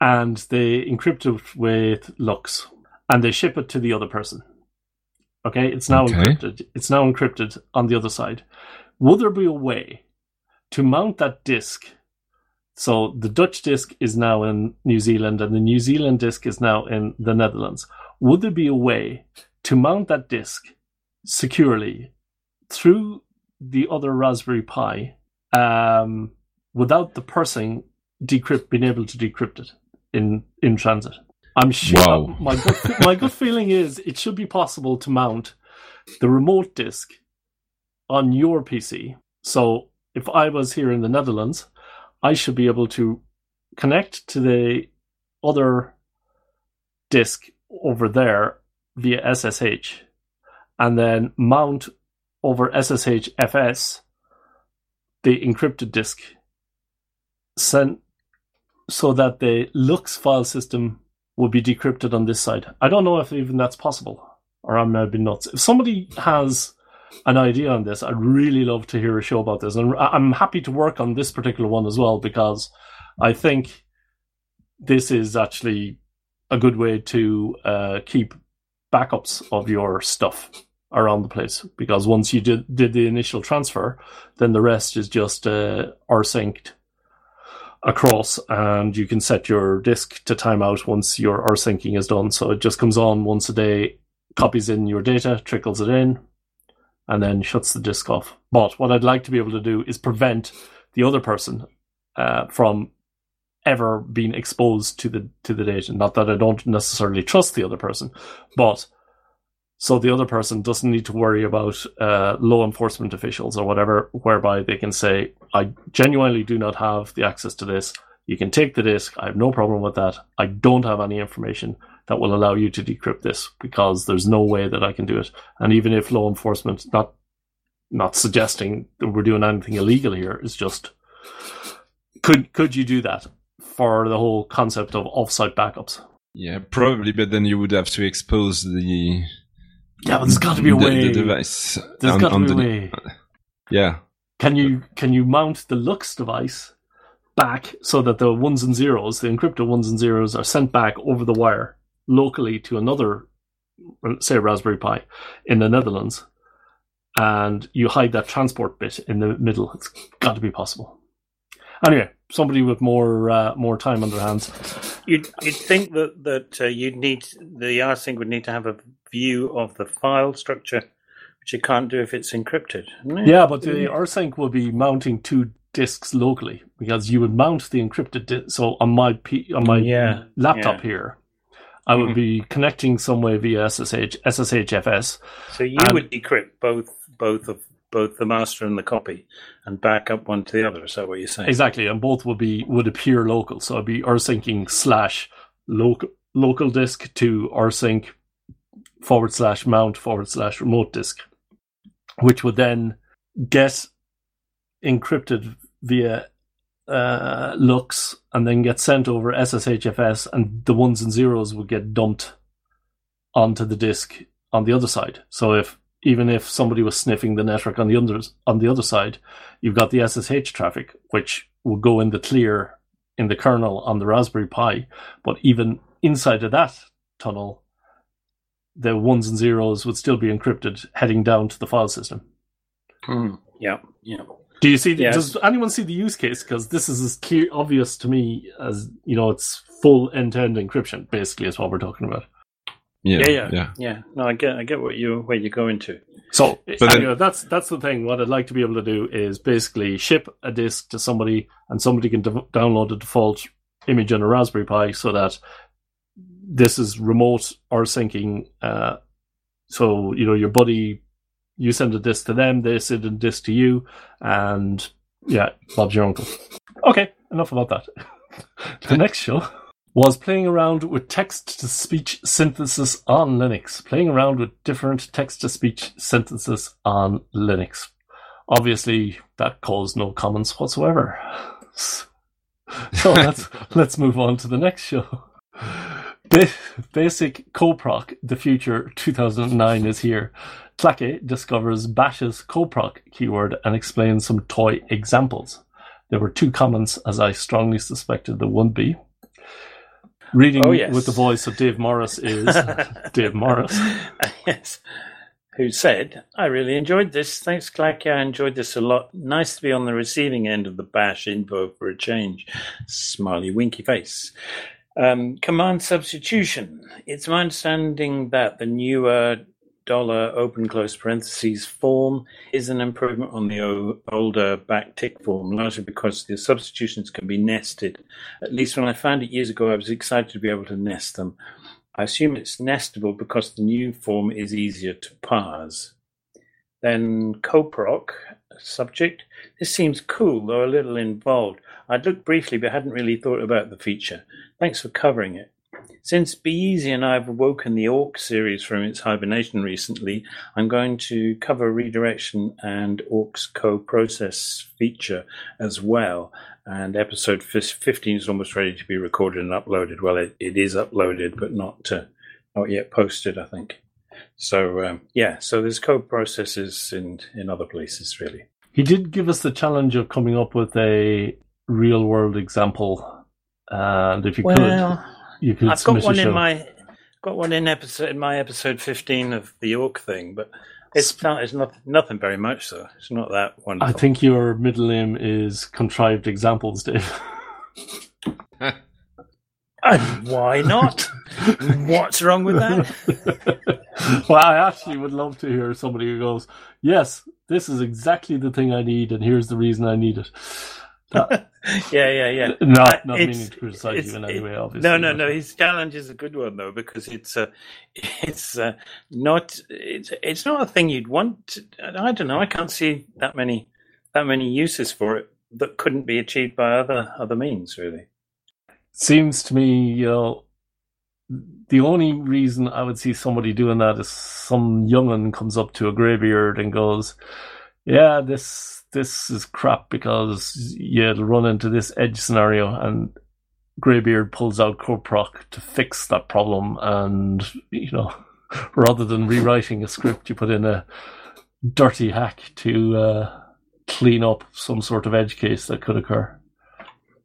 And they encrypt it with LUKS, and they ship it to the other person. Okay, it's now Okay. encrypted. It's now encrypted on the other side. Would there be a way to mount that disk? So the Dutch disk is now in New Zealand, and the New Zealand disk is now in the Netherlands. Would there be a way to mount that disk securely through the other Raspberry Pi um, without the person decrypt being able to decrypt it in in transit? I'm sure Wow. [LAUGHS] my gut, my gut feeling is it should be possible to mount the remote disk on your PC. So if I was here in the Netherlands, I should be able to connect to the other disk over there via SSH and then mount over SSH FS the encrypted disk sent so that the LUKS file system will be decrypted on this side. I don't know if even that's possible or I'm maybe nuts. If somebody has an idea on this, I'd really love to hear a show about this. And I- I'm happy to work on this particular one as well because I think this is actually a good way to uh, keep backups of your stuff around the place. Because once you did, did the initial transfer, then the rest is just uh, synced across and you can set your disk to timeout once your syncing is done. So it just comes on once a day, copies in your data, trickles it in, and then shuts the disk off. But what I'd like to be able to do is prevent the other person uh, from ever being exposed to the to the data. Not that I don't necessarily trust the other person, but so the other person doesn't need to worry about uh, law enforcement officials or whatever, whereby they can say, "I genuinely do not have the access to this. You can take the disk. I have no problem with that. I don't have any information that will allow you to decrypt this because there's no way that I can do it. And even if law enforcement, not not suggesting that we're doing anything illegal here, is just could could you do that for the whole concept of offsite backups? Yeah, probably, but then you would have to expose the Yeah, but there's got to be a the, way. the device. There's on- got to be a way. Yeah, Can you can you mount the LUKS device back so that the ones and zeros, the encrypted ones and zeros, are sent back over the wire locally to another, say Raspberry Pi, in the Netherlands, and you hide that transport bit in the middle? It's got to be possible. Anyway, somebody with more uh, more time on their hands. You'd, you'd think that that uh, you'd need the rsync would need to have a view of the file structure, which you can't do if it's encrypted. isn't? Yeah, but the rsync will be mounting two disks locally because you would mount the encrypted disk. So on my P, on my Yeah, laptop yeah. here, I would Mhm. be connecting some way via SSH SSHFS. So you And- would decrypt both both of both the master and the copy, and back up one to the other. Is that what you're saying? Exactly, and both would be would appear local. So it'd be rsyncing slash local local disk to rsync forward slash mount forward slash remote disk, which would then get encrypted via uh, LUKS and then get sent over SSHFS, and the ones and zeros would get dumped onto the disk on the other side. So if even if somebody was sniffing the network on the under, on the other side, you've got the SSH traffic, which will go in the clear in the kernel on the Raspberry Pi. But even inside of that tunnel, the ones and zeros would still be encrypted heading down to the file system. Mm, yeah, yeah. Do you see? Yes. Does anyone see the use case? Because this is as clear, obvious to me as you know, it's full end-to-end encryption. Basically, is what we're talking about. yeah, Yeah, yeah, yeah. yeah. No, I get, I get what you where you're going to. So, But then- anyway, that's that's the thing. What I'd like to be able to do is basically ship a disk to somebody, and somebody can dev- download a default image on a Raspberry Pi, so that this is remote or syncing. Uh, so you know, your buddy, you send a disk to them, they send a disk to you, and yeah, Bob's your uncle. Okay, enough about that. [LAUGHS] the next show was playing around with text to speech synthesis on Linux. Playing around with different text to speech synthesis on Linux. Obviously, that caused no comments whatsoever. [LAUGHS] So let's [LAUGHS] let's move on to the next show. Ba- Basic Coproc, the future 2009 is here. clacke discovers Bash's Coproc keyword and explains some toy examples. There were two comments, as I strongly suspected there would be. Reading Oh, yes. with the voice of Dave Morris is [LAUGHS] Dave Morris. [LAUGHS] yes. Who said, I really enjoyed this. Thanks, clacke. I enjoyed this a lot. Nice to be on the receiving end of the bash info for a change. Smiley winky face. Um, command substitution. It's my understanding that the newer dollar open close parentheses form is an improvement on the o- older backtick form, largely because the substitutions can be nested. At least when I found it years ago, I was excited to be able to nest them. I assume it's nestable because the new form is easier to parse. Then coproc subject. This seems cool, though a little involved. I'd looked briefly, but hadn't really thought about the feature. Thanks for covering it. Since b-yeezi and I have woken the Awk series from its hibernation recently, I'm going to cover redirection and Awk's co-process feature as well. And episode 15 is almost ready to be recorded and uploaded. Well, it, it is uploaded, but not uh, not yet posted, I think. So um, yeah, so there's co-processes in in other places, really. He did give us the challenge of coming up with a real world example. Uh, and if you could, you could I've got one in my got one in episode in my episode fifteen of the York thing, but it's not it's not nothing very much though. It's not that wonderful. I think your middle name is contrived examples, Dave. [LAUGHS] And why not? What's wrong with that? [LAUGHS] well, I actually would love to hear somebody who goes, "Yes, this is exactly the thing I need, and here's the reason I need it." [LAUGHS] Yeah, yeah, yeah. [LAUGHS] not Uh, not meaning to criticize you in any way, obviously. No, no, no. His challenge is a good one though because it's uh, [LAUGHS] it's uh, not it's it's not a thing you'd want. To, I don't know. I can't see that many that many uses for it that couldn't be achieved by other other means. Really. Seems to me, you know, the only reason I would see somebody doing that is some young'un comes up to a greybeard and goes, "Yeah, this this is crap because you'll run into this edge scenario." And Greybeard pulls out coproc to fix that problem, and you know, [LAUGHS] rather than rewriting a script, you put in a dirty hack to uh, clean up some sort of edge case that could occur.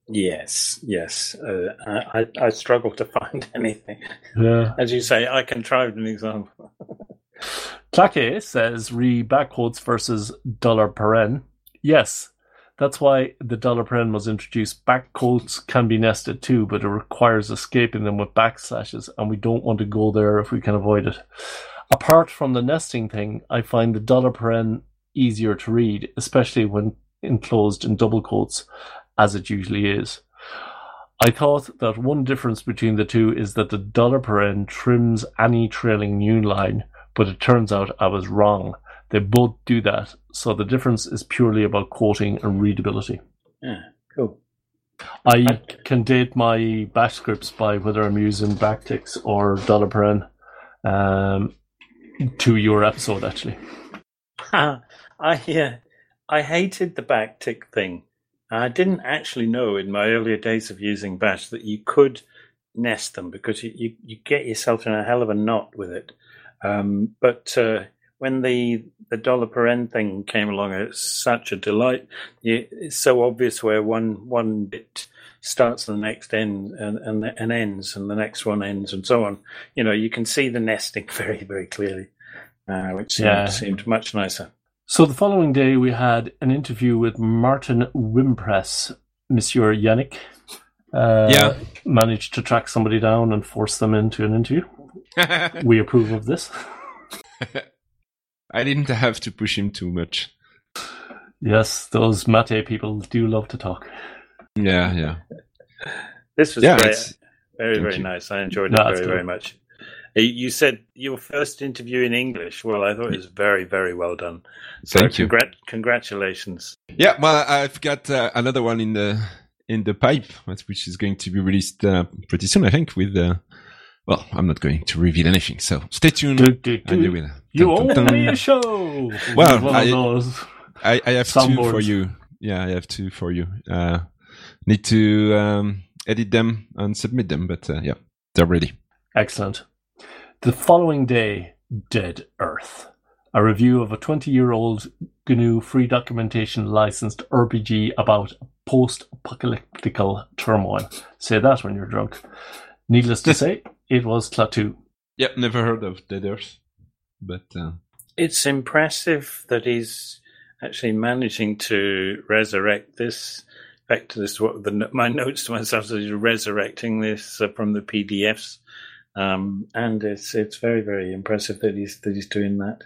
Yes, yes. Uh, I, I struggle to [LAUGHS] find anything. Yeah. As you say, I contrived an example. [LAUGHS] clacke says re backquotes versus dollar paren. Yes, that's why the dollar paren was introduced. Back quotes can be nested too, but it requires escaping them with backslashes, and we don't want to go there if we can avoid it. Apart from the nesting thing, I find the dollar paren easier to read, especially when enclosed in double quotes, as it usually is. I thought that one difference between the two is that the dollar paren trims any trailing new line, but it turns out I was wrong. They both do that, so the difference is purely about quoting and readability. Yeah, cool. I can date my bash scripts by whether I'm using backticks or dollar paren um, to your episode, actually. [LAUGHS] I uh, I hated the backtick thing. I didn't actually know in my earlier days of using Bash that you could nest them because you, you, you get yourself in a hell of a knot with it. Um, but uh, when the the dollar paren thing came along, it's such a delight. It's so obvious where one one bit starts and the next end and, and and ends, and the next one ends, and so on. You know, you can see the nesting [LAUGHS] very very clearly, uh, which seemed, Yeah. seemed much nicer. So the following day, we had an interview with Martin Wimpress, Monsieur Yannick. Uh, Yeah. Managed to track somebody down and force them into an interview. [LAUGHS] We approve of this. [LAUGHS] I didn't [LAUGHS] have to push him too much. Yes, those Mate people do love to talk. Yeah, yeah. This was Yeah, great. Very, very you. nice. I enjoyed No, it very, cool. very much. Uh, You said your first interview in English. Well, I thought it was very, very well done. So Thank you. congrat- congratulations. Yeah, well, I've got uh, another one in the in the pipe, which is going to be released uh, pretty soon, I think. With uh, well, I'm not going to reveal anything, so stay tuned. Do, do, and you will. You Dun, owe dun. me a show. [LAUGHS] Well, I- I, I have two Soundboards. for you. Yeah, I have two for you. Uh, need to um, edit them and submit them, but uh, yeah, they're ready. Excellent. The following day, Dead Earth. A review of a 20 year old GNU free documentation licensed RPG about post apocalyptic turmoil. Say that when you're drunk. Needless to [LAUGHS] say, it was Klaatu. Yep, never heard of Dead Earth, but uh, It's impressive that he's actually managing to resurrect this. Back to this, what the my notes to myself is resurrecting this uh, from the PDFs, um, and it's it's very very impressive that he's that he's doing that.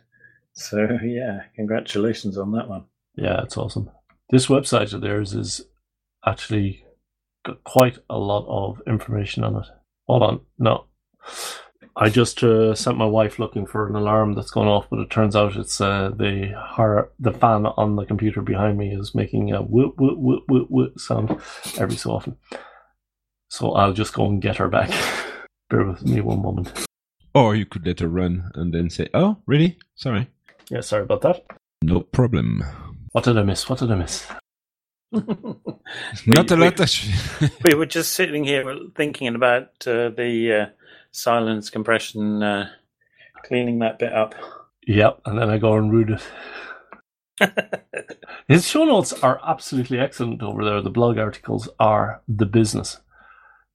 So yeah, congratulations on that one. Yeah, it's awesome. This website of theirs is actually got quite a lot of information on it. Hold on, no. I just uh, sent my wife looking for an alarm that's gone off, but it turns out it's uh, the har- the fan on the computer behind me is making a whoop whoop whoop whoop whoop sound every so often. So I'll just go and get her back. [LAUGHS] Bear with me one moment. or you could let her run and then say, "Oh, really? Sorry, Yeah, sorry about that. no problem." What did I miss? What did I miss? Not a we- lot, actually. [LAUGHS] we were just sitting here thinking about uh, the uh, silence compression, uh, cleaning that bit up. Yep, and then I go and read it. His show notes are absolutely excellent over there. The blog articles are the business.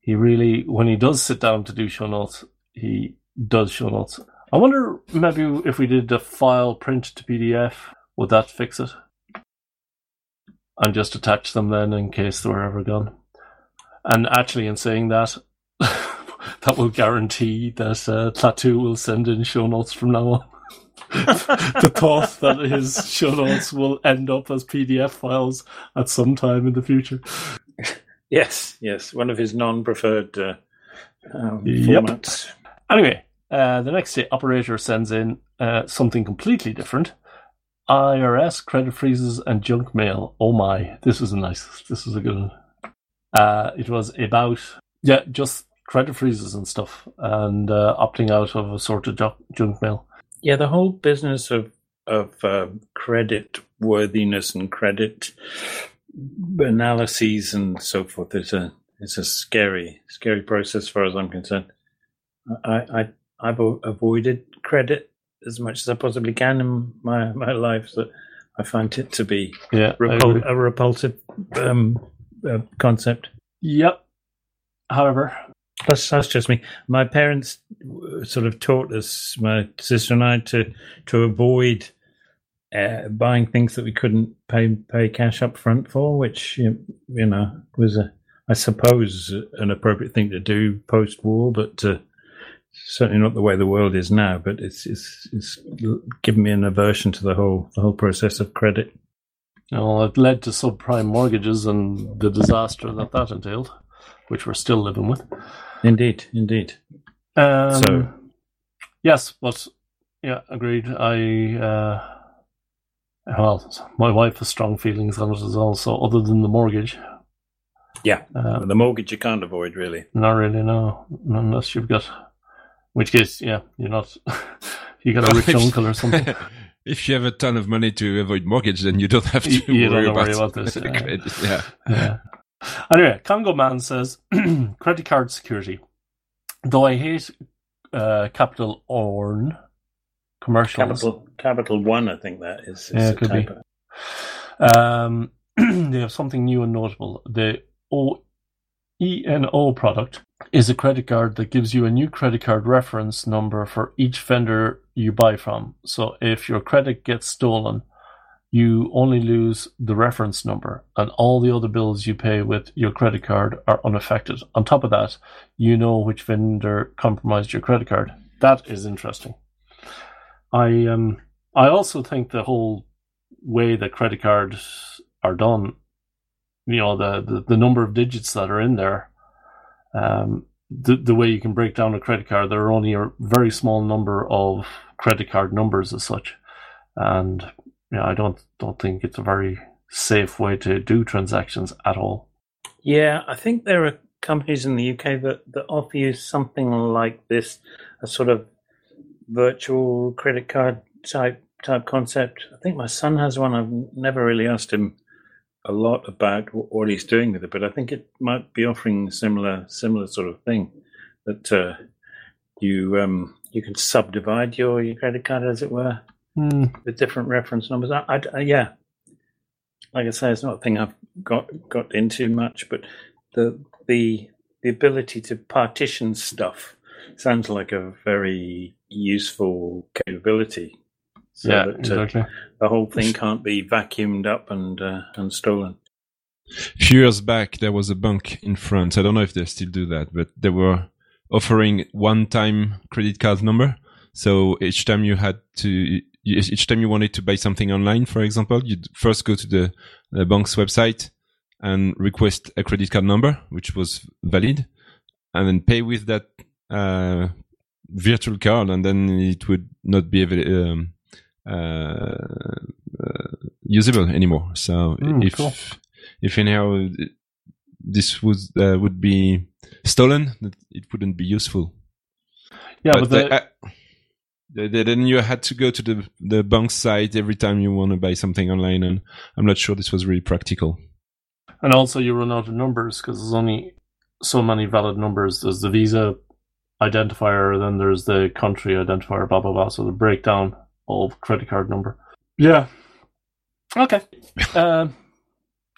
He really, when he does sit down to do show notes, he does show notes. I wonder maybe if we did a file print to PDF, would that fix it? And just attach them then in case they were ever gone. And actually, in saying that, [LAUGHS] that will guarantee that uh, Tattoo will send in show notes from now on. [LAUGHS] the thought that his show notes will end up as PDF files at some time in the future. [LAUGHS] Yes, yes, one of his non-preferred uh, um, Yep. formats. Anyway, uh, the next day, operat0r sends in uh, something completely different. IRS credit freezes and junk mail. Oh my, this was a nice. This was a good one. Uh, it was about yeah, just credit freezes and stuff, and uh, opting out of a sort of ju- junk mail. Yeah, the whole business of of uh, credit worthiness and credit analyses and so forth is a is a scary scary process, as far as I'm concerned. I, I I've avoided credit as much as I possibly can in my my life, so I find it to be Yeah, repul- a repulsive um, uh, concept. Yep. However, That's that's just me. My parents sort of taught us, my sister and I, to to avoid uh, buying things that we couldn't pay pay cash up front for, which you you know was a I suppose an appropriate thing to do post war, but uh, certainly not the way the world is now. But it's it's it's given me an aversion to the whole the whole process of credit. know, it led to subprime mortgages and the disaster that that entailed, which we're still living with. Indeed, indeed. Um, So- yes, but yeah, agreed. I uh, well, my wife has strong feelings on it as well. So other than the mortgage, Yeah, uh, the mortgage you can't avoid really. not really. No, unless you've got, which case, yeah, you're not. [LAUGHS] you got a rich uncle or something. [LAUGHS] if you have a ton of money to avoid mortgage, then you don't have to You- [LAUGHS] you don't worry, worry about, about this, the yeah. credit. Yeah. Yeah. Anyway, Congo Man says [CLEARS THROAT] credit card security. Though I hate uh, capital ORN commercials. Capital Capital One, I think that is. is Yeah, it could be. Um, [CLEARS THROAT] they have something new and notable. The O E N O product is a credit card that gives you a new credit card reference number for each vendor you buy from. So if your credit gets stolen, you only lose the reference number, and all the other bills you pay with your credit card are unaffected. On top of that, you know which vendor compromised your credit card. That is interesting. I um I also think the whole way that credit cards are done, you know, the, the, the number of digits that are in there, um, the, the way you can break down a credit card, there are only a very small number of credit card numbers as such. And yeah, I don't don't think it's a very safe way to do transactions at all. Yeah, I think there are companies in the UK that, that offer you something like this, a sort of virtual credit card type type concept. I think my son has one. I've never really asked him a lot about what he's doing with it, but I think it might be offering similar similar sort of thing that uh, you um, you can subdivide your, your credit card, as it were, Hmm. with different reference numbers. I, I- I- yeah, like I say, it's not a thing I've got got into much, but the the the ability to partition stuff sounds like a very useful capability. So yeah, that uh, exactly. the whole thing can't be vacuumed up and uh, and stolen. A few years back, there was a bank in France. I don't know if they still do that, but they were offering one-time credit card number. So each time you had to, each time you wanted to buy something online, for example, you'd first go to the, the bank's website and request a credit card number, which was valid, and then pay with that uh, virtual card, and then it would not be avail- um, uh, uh, usable anymore. So Mm, if cool. if anyhow this was uh, would be stolen, it wouldn't be useful. Yeah, but, they- the, uh, the- then you had to go to the the bank site every time you want to buy something online, and I'm not sure this was really practical. and also you run out of numbers because there's only so many valid numbers. There's the Visa identifier, then there's the country identifier, blah blah blah. So the breakdown of credit card number. Yeah. Okay. [LAUGHS] um,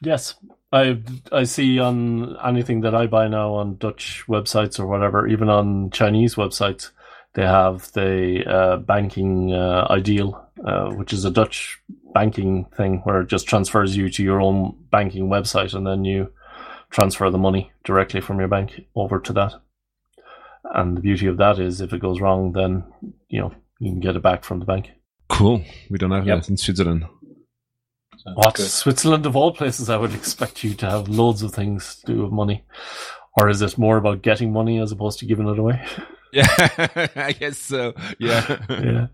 yes, I I see on anything that I buy now on Dutch websites or whatever, even on Chinese websites, they have the uh, banking uh, ideal, uh, which is a Dutch banking thing where it just transfers you to your own banking website and then you transfer the money directly from your bank over to that. And the beauty of that is if it goes wrong, then you know you can get it back from the bank. Cool. We don't have Yep. that in Switzerland. So What good. Switzerland of all places, I would expect you to have loads of things to do with money, or is it more about getting money as opposed to giving it away? [LAUGHS] Yeah, I guess so. Yeah. [LAUGHS] yeah.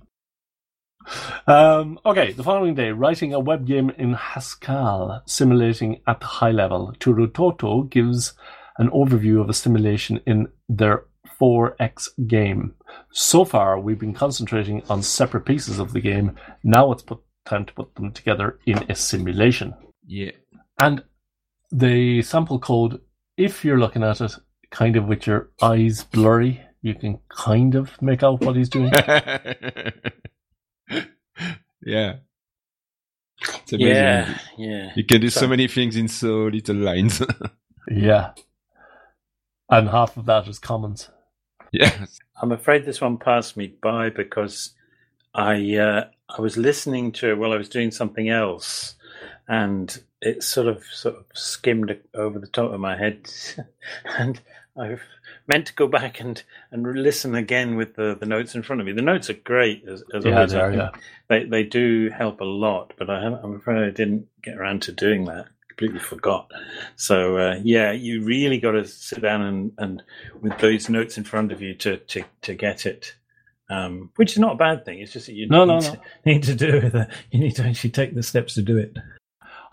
Um, okay, the following day, writing a web game in Haskell, simulating at the high level. tuturto gives an overview of a simulation in their 4X game. So far, we've been concentrating on separate pieces of the game. Now it's put, time to put them together in a simulation. Yeah. And the sample code, if you're looking at it kind of with your eyes blurry, you can kind of make out what he's doing. [LAUGHS] yeah. It's amazing. Yeah, yeah. You can do so So- many things in so little lines. [LAUGHS] yeah. And half of that is comments. Yes. I'm afraid this one passed me by because I uh, I was listening to it while I was doing something else, and it sort of sort of skimmed over the top of my head, [LAUGHS] and I meant to go back and and listen again with the, the notes in front of me. The notes are great as, as Yeah, always. they are, yeah. They they do help a lot, but I I'm afraid I didn't get around to doing that. Completely forgot. So uh, yeah, you really got to sit down and, and with those notes in front of you to to, to get it. Um, which is not a bad thing. It's just that you No, need, no, to, [LAUGHS] need to do it. [LAUGHS] You need to actually take the steps to do it.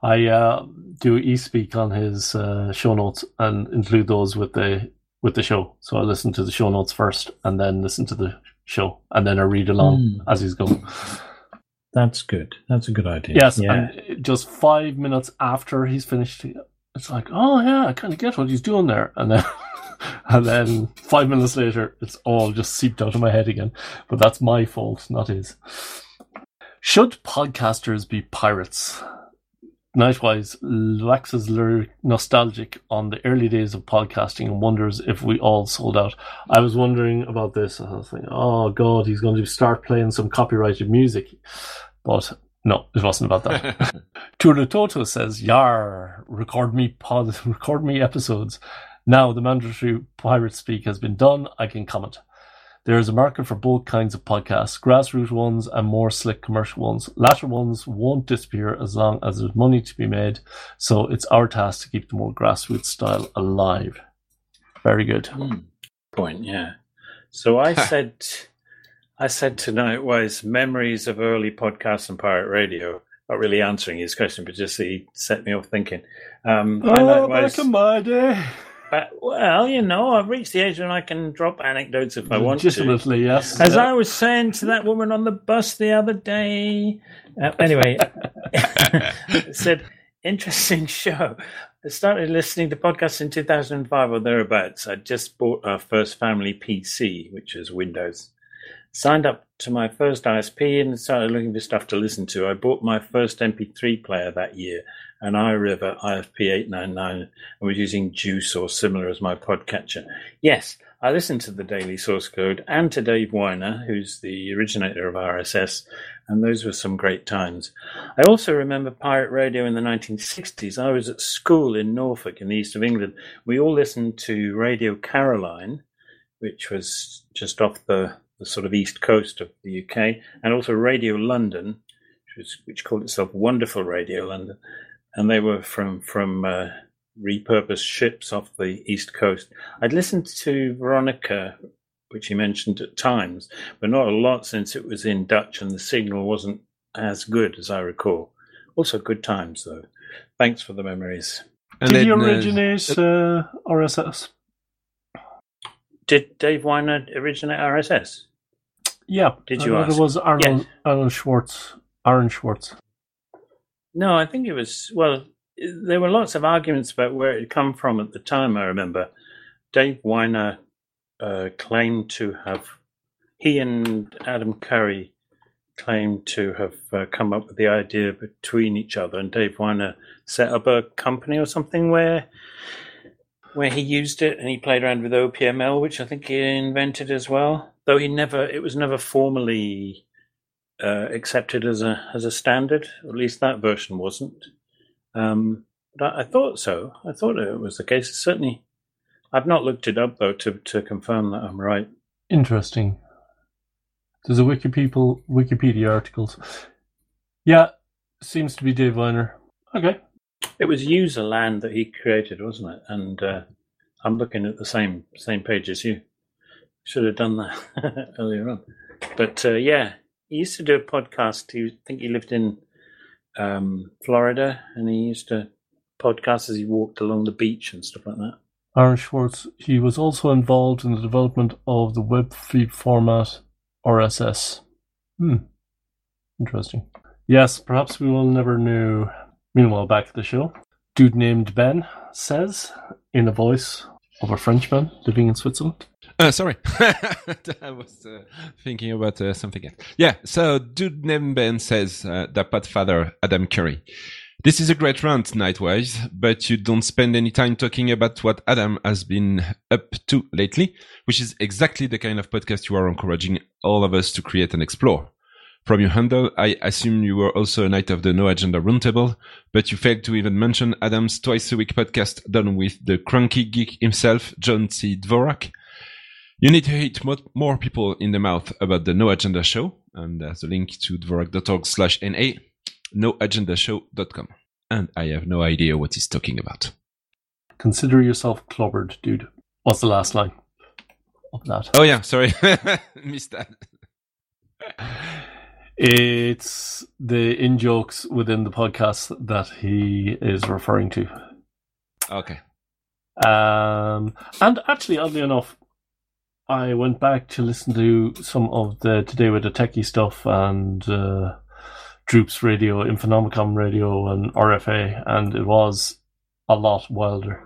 I uh, do e-speak on his uh, show notes and include those with the with the show. So I listen to the show notes first, and then listen to the show, and then I read along Mm. as he's going. That's good. That's a good idea. Yes, Yeah. and just five minutes after he's finished, it's like, oh yeah, I kind of get what he's doing there, and then [LAUGHS] and then five minutes later, it's all just seeped out of my head again. But that's my fault, not his. Should podcasters be pirates? Nightwise waxes lyric nostalgic on the early days of podcasting and wonders if we all sold out. I was wondering about this. I was thinking, oh god, he's going to start playing some copyrighted music. But no, it wasn't about that. [LAUGHS] tuturto says, Yar, record me pod, [LAUGHS] record me episodes. Now the mandatory pirate speak has been done, I can comment. There is a market for both kinds of podcasts, grassroots ones and more slick commercial ones. Latter ones won't disappear as long as there's money to be made, so it's our task to keep the more grassroots style alive. Very good. Hmm. Point, yeah. So I said, I said tonight was memories of early podcasts and pirate radio. Not really answering his question, but just he set me off thinking. Um, I Oh, back in my day. But, well, you know, I've reached the age when I can drop anecdotes if I want to. Legitimately, yes. As Yeah. I was saying to that woman on the bus the other day. Uh, anyway, [LAUGHS] said, interesting show. I started listening to podcasts in 2005 or thereabouts. I just bought our first family PC, which was Windows. Signed up to my first ISP and started looking for stuff to listen to. I bought my first MP3 player that year, an iRiver IFP 899, and was using Juice or similar as my podcatcher. Yes, I listened to the daily source code and to Dave Winer, who's the originator of RSS, and those were some great times. I also remember pirate radio in the 1960s. I was at school in Norfolk in the east of England. We all listened to Radio Caroline, which was just off the, the sort of east coast of the UK, and also Radio London, which called itself Wonderful Radio London. And they were from, from uh, repurposed ships off the east coast. I'd listened to Veronica, which he mentioned at times, but not a lot since it was in Dutch and the signal wasn't as good as I recall. Also, good times though. Thanks for the memories. And Did he then, uh, originate uh, RSS? Did Dave Winer originate RSS? Yeah. Did you ask? It was Arnold, Arnold Schwartz. Aaron Swartz. No, I think it was. Well, there were lots of arguments about where it had come from at the time. I remember Dave Winer uh, claimed to have he and Adam Curry claimed to have uh, come up with the idea between each other, and Dave Winer set up a company or something where where he used it and he played around with OPML, which I think he invented as well. Though he never, it was never formally uh, accepted as a as a standard. At least that version wasn't. Um, but I, I thought so. I thought it was the case. Certainly, I've not looked it up though to to confirm that I'm right. Interesting. There's a wiki people Wikipedia articles. Yeah, seems to be Dave Winer. Okay. It was UserLand that he created, wasn't it? And uh, I'm looking at the same same page as you. Should have done that [LAUGHS] earlier on. But uh, yeah, he used to do a podcast. He I think he lived in um, Florida, and he used to podcast as he walked along the beach and stuff like that. Aaron Swartz, he was also involved in the development of the web feed format RSS. Hmm. Interesting. Yes, perhaps we will never know. Meanwhile, back at the show, dude named Ben says, in a voice of a Frenchman living in Switzerland. Uh, sorry, [LAUGHS] I was uh, thinking about uh, something else. Yeah, so dude named Ben says uh, the podfather Adam Curry. This is a great rant, Nightwise, but you don't spend any time talking about what Adam has been up to lately, which is exactly the kind of podcast you are encouraging all of us to create and explore. From your handle, I assume you were also a knight of the No Agenda Roundtable, but you failed to even mention Adam's twice a week podcast done with the cranky geek himself, John C. Dvorak. You need to hit more people in the mouth about the No Agenda Show, and there's a link to dvorak.org slash NA, noagendashow.com. And I have no idea what he's talking about. Consider yourself clobbered, dude. What's the last line of that? Oh, yeah, sorry. [LAUGHS] Missed that. It's the in jokes within the podcast that he is referring to. Okay. Um, and actually, oddly enough, I went back to listen to some of the Today with the Techie stuff and uh, Droops Radio, Infonomicon Radio, and RFA, and it was a lot wilder,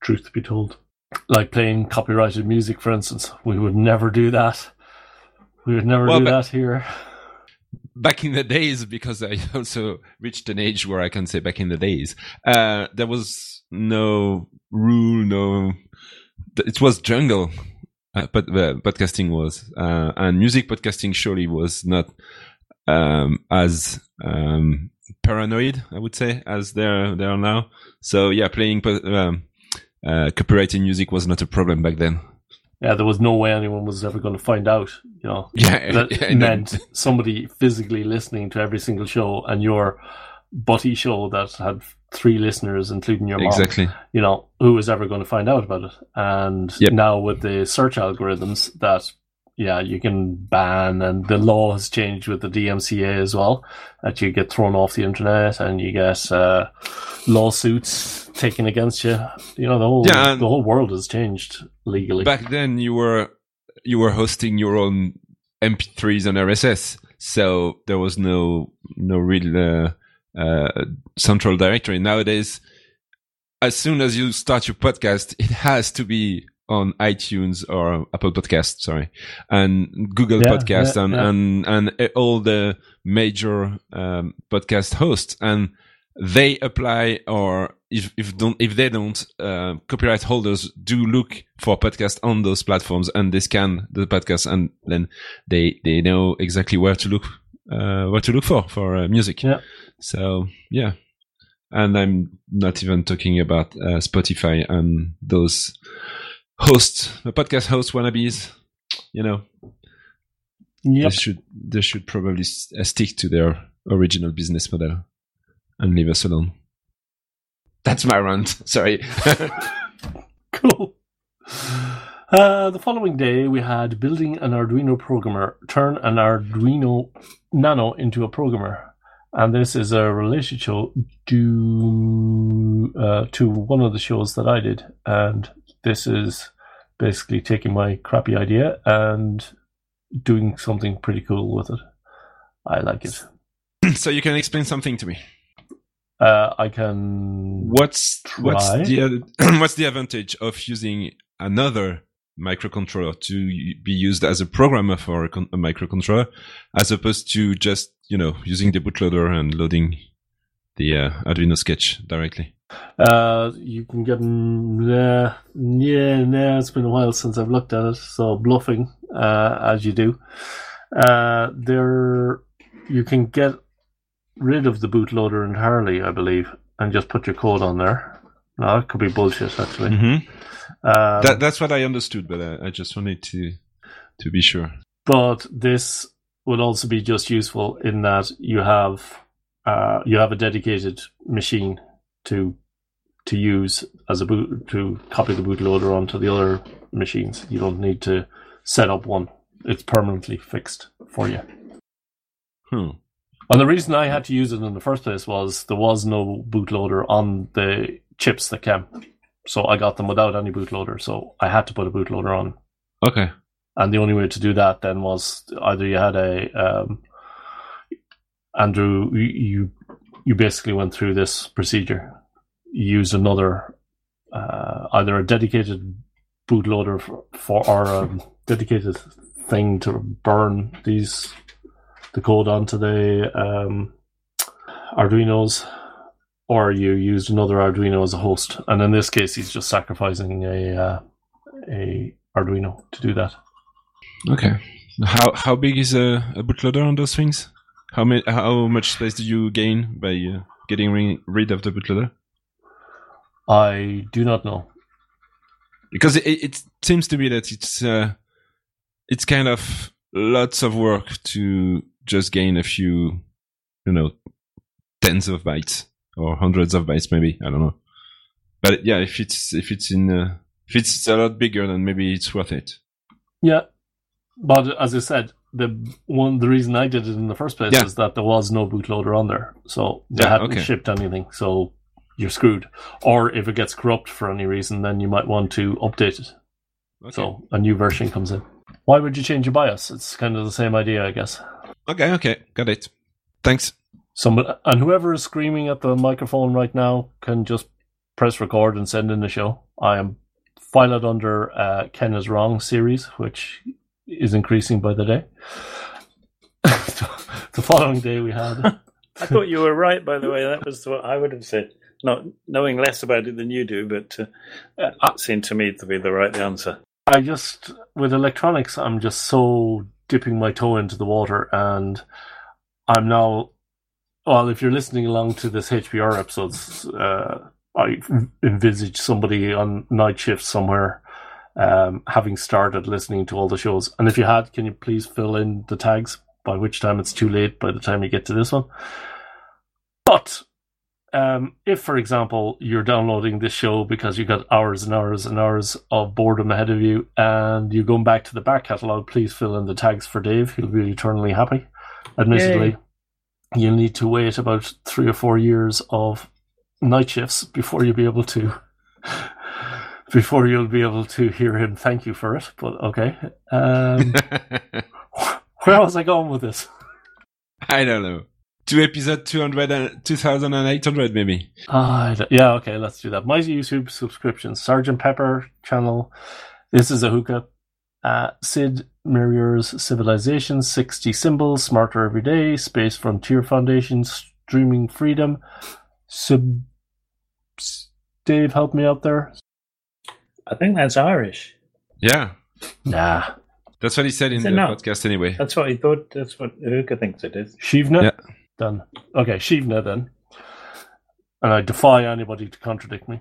truth to be told. Like playing copyrighted music, for instance. We would never do that. We would never well, do that here back in the days, because I [LAUGHS] also reached an age where I can say back in the days, uh, there was no rule, no, it was jungle. Uh, but uh, podcasting was, uh, and music podcasting surely was not um, as um, paranoid, I would say, as they're they are now. So yeah, playing um, uh, copyrighted music was not a problem back then yeah, there was no way anyone was ever going to find out. You know, [LAUGHS] yeah, that yeah, meant somebody physically listening to every single show, and your butty show that had three listeners, including your mom. Exactly. You know, who was ever going to find out about it? And yep. now with the search algorithms that yeah, you can ban, and the law has changed with the DMCA as well, that you get thrown off the internet and you get uh, lawsuits taken against you. You know, the whole yeah, the whole world has changed legally. Back then, you were you were hosting your own MP3s on RSS, so there was no no real uh, uh, central directory. Nowadays, as soon as you start your podcast, it has to be on iTunes or Apple Podcast, sorry, and Google yeah, Podcast yeah, and, yeah. and and all the major um, podcast hosts, and they apply or if if don't if they don't, uh, copyright holders do look for podcasts on those platforms and they scan the podcast and then they they know exactly where to look uh, where to look for for uh, music. Yeah. So yeah, and I'm not even talking about uh, Spotify and those hosts, the podcast host wannabes, you know, yep. they should they should probably uh, stick to their original business model and leave us alone. That's my rant. [LAUGHS] Sorry. [LAUGHS] cool. Uh, the following day, we had building an Arduino programmer turn an Arduino Nano into a programmer, and this is a related show to uh, to one of the shows that I did, and this is basically taking my crappy idea and doing something pretty cool with it. I like it. [CLEARS THROAT] So you can explain something to me. Uh, I can. What's try. what's the [CLEARS THROAT] what's the advantage of using another microcontroller to be used as a programmer for a, a microcontroller, as opposed to just you know using the bootloader and loading the uh, Arduino Sketch directly? Uh, you can get yeah, yeah, yeah. It's been a while since I've looked at it, so bluffing uh, as you do. Uh, there, you can get rid of the bootloader entirely, I believe, and just put your code on there. No, that could be bullshit, actually. Mm-hmm. Um, that, that's what I understood, but I, I just wanted to to be sure. But this would also be just useful in that you have uh, you have a dedicated machine to to use as a boot to copy the bootloader onto the other machines. You don't need to set up one; it's permanently fixed for you. Hmm. And the reason I had to use it in the first place was there was no bootloader on the chips that came. So I got them without any bootloader. So I had to put a bootloader on. Okay. And the only way to do that then was either you had a um, Andrew, you you basically went through this procedure. You used another uh, either a dedicated bootloader for, for or a dedicated thing to burn these the code onto the um, Arduino's, or you used another Arduino as a host. And in this case, he's just sacrificing a uh, a Arduino to do that. Okay. How how big is a, a bootloader on those things? How many, how much space do you gain by uh, getting ri- rid of the bootloader? I do not know. Because it, it seems to me that it's uh, it's kind of lots of work to just gain a few, you know, tens of bytes or hundreds of bytes, maybe I don't know. But yeah, if it's if it's in uh, if it's a lot bigger, then maybe it's worth it. Yeah, but as I said, the one the reason I did it in the first place Yeah. is that there was no bootloader on there, so they Yeah, hadn't okay. shipped anything. So you're screwed. Or if it gets corrupt for any reason, then you might want to update it. Okay. So a new version comes in. Why would you change your BIOS? It's kind of the same idea, I guess. okay, okay, got it. Thanks. Somebody, and whoever is screaming at the microphone right now can just press record and send in the show. I am file it under uh, Ken is Wrong series, which is increasing by the day. [LAUGHS] the following day we had. [LAUGHS] I thought you were right, by the way. That was what I would have said. Not knowing less about it than you do, but uh, that seemed to me to be the right answer. I just with electronics, I'm just so dipping my toe into the water, and I'm now. Well, if you're listening along to this HPR episodes, uh, I envisage somebody on night shift somewhere, um, having started listening to all the shows. And if you had, can you please fill in the tags? By which time it's too late. By the time you get to this one, but um, if, for example, you're downloading this show because you've got hours and hours and hours of boredom ahead of you, and you're going back to the back catalog, please fill in the tags for Dave. He'll be eternally happy. Admittedly, you'll need to wait about three or four years of night shifts before you'll be able to. Before you'll be able to hear him thank you for it, but okay. Um, [LAUGHS] where was I going with this? I don't know. To episode 200 and 2800 maybe. Ah, yeah, okay, let's do that. My YouTube subscription, Sergeant Pepper channel. This is Ahuka. Uh, Sid Meier's Civilization, 60 Symbols, Smarter Every Day, Space Frontier Foundation, Streaming Freedom. Sub. Dave, help me out there. I think that's Irish. Yeah. Nah. That's what he said in Is the it not? podcast anyway. That's what he thought. That's what Ahuka thinks it is. Shivna? Yeah. Done. Okay, Shivna then. And I defy anybody to contradict me.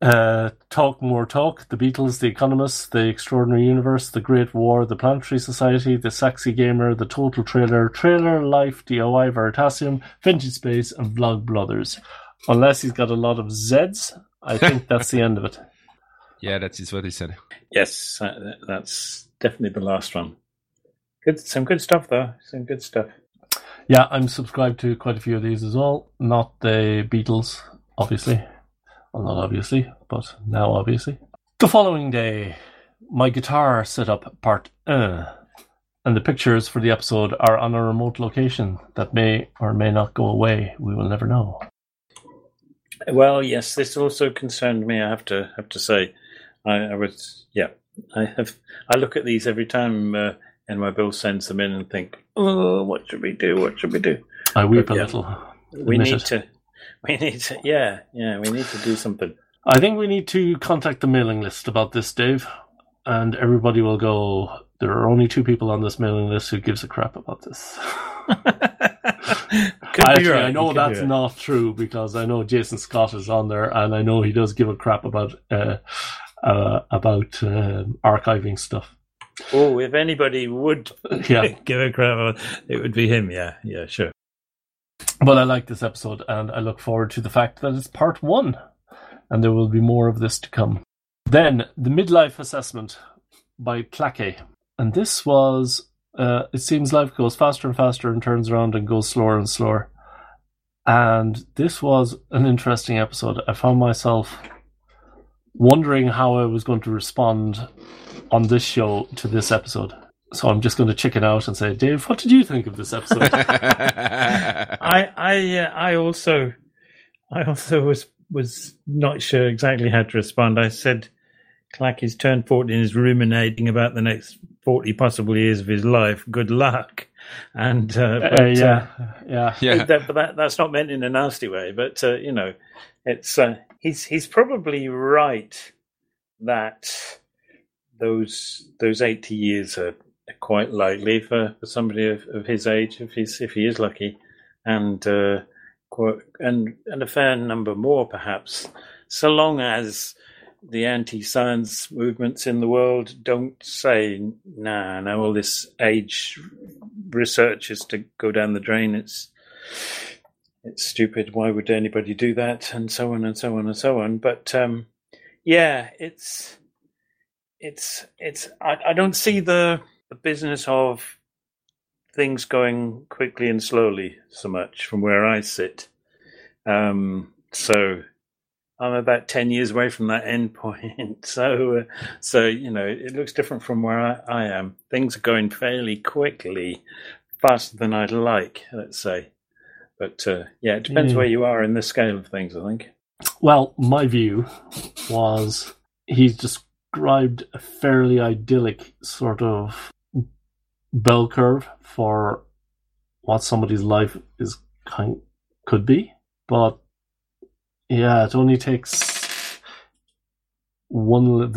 Uh, talk More Talk, The Beatles, The Economist, The Extraordinary Universe, The Great War, The Planetary Society, The Sexy Gamer, The Total Trailer, Trailer Life, DIY Veritasium, Vintage Space, and Vlog Brothers. Unless he's got a lot of Zs, I think that's the end of it. Yeah, that is what he said. Yes, that's definitely the last one. Good, some good stuff though. Some good stuff. Yeah, I'm subscribed to quite a few of these as well. Not the Beatles, obviously. Well, not obviously, but now obviously. The following day, my guitar setup part uh, and the pictures for the episode are on a remote location that may or may not go away. We will never know. Well, yes, this also concerned me. I have to have to say, I, I was yeah. I have I look at these every time, uh, and my bill sends them in and think, oh, what should we do? What should we do? I weep a Yeah. little. We need it. to, we need to, yeah, yeah, we need to do something. I think we need to contact the mailing list about this, Dave, and everybody will go. There are only two people on this mailing list who gives a crap about this. [LAUGHS] Could be Actually, right, I know that's right. not true because I know Jason Scott is on there, and I know he does give a crap about uh, uh, about um, archiving stuff. Oh, if anybody would [LAUGHS] Yeah, [LAUGHS] give a crap, it would be him. Yeah, yeah, sure. but I like this episode, and I look forward to the fact that it's part one, and there will be more of this to come. Then the midlife assessment by clacke, and this was. Uh, it seems life goes faster and faster and turns around and goes slower and slower. And this was an interesting episode. I found myself wondering how I was going to respond on this show to this episode. So I'm just going to chicken out and say, Dave, what did you think of this episode? [LAUGHS] I I uh, I also I also was was not sure exactly how to respond. I said clacke Clacky's turned 40 and is ruminating about the next 40 possible years of his life. Good luck. And uh, but, uh, yeah, yeah, yeah. that, but that, that's not meant in a nasty way. But uh, you know, it's uh, he's he's probably right that those those eighty years are quite likely for, for somebody of, of his age if he's if he is lucky, and uh, quite, and and a fair number more perhaps, so long as the anti-science movements in the world don't say, "Nah, now all this age research is to go down the drain." It's it's stupid. Why would anybody do that? And so on and so on and so on. But um, yeah, it's it's it's. I, I don't see the the business of things going quickly and slowly so much from where I sit. Um, so I'm about ten years away from that [LAUGHS] end point. So, uh, so you know, it looks different from where I, I am. Things are going fairly quickly, faster than I'd like. Let's say, but uh, yeah, it depends Yeah. where you are in the scale of things. I think. Well, my view was he described a fairly idyllic sort of bell curve for what somebody's life is kind could be, but yeah, it only takes one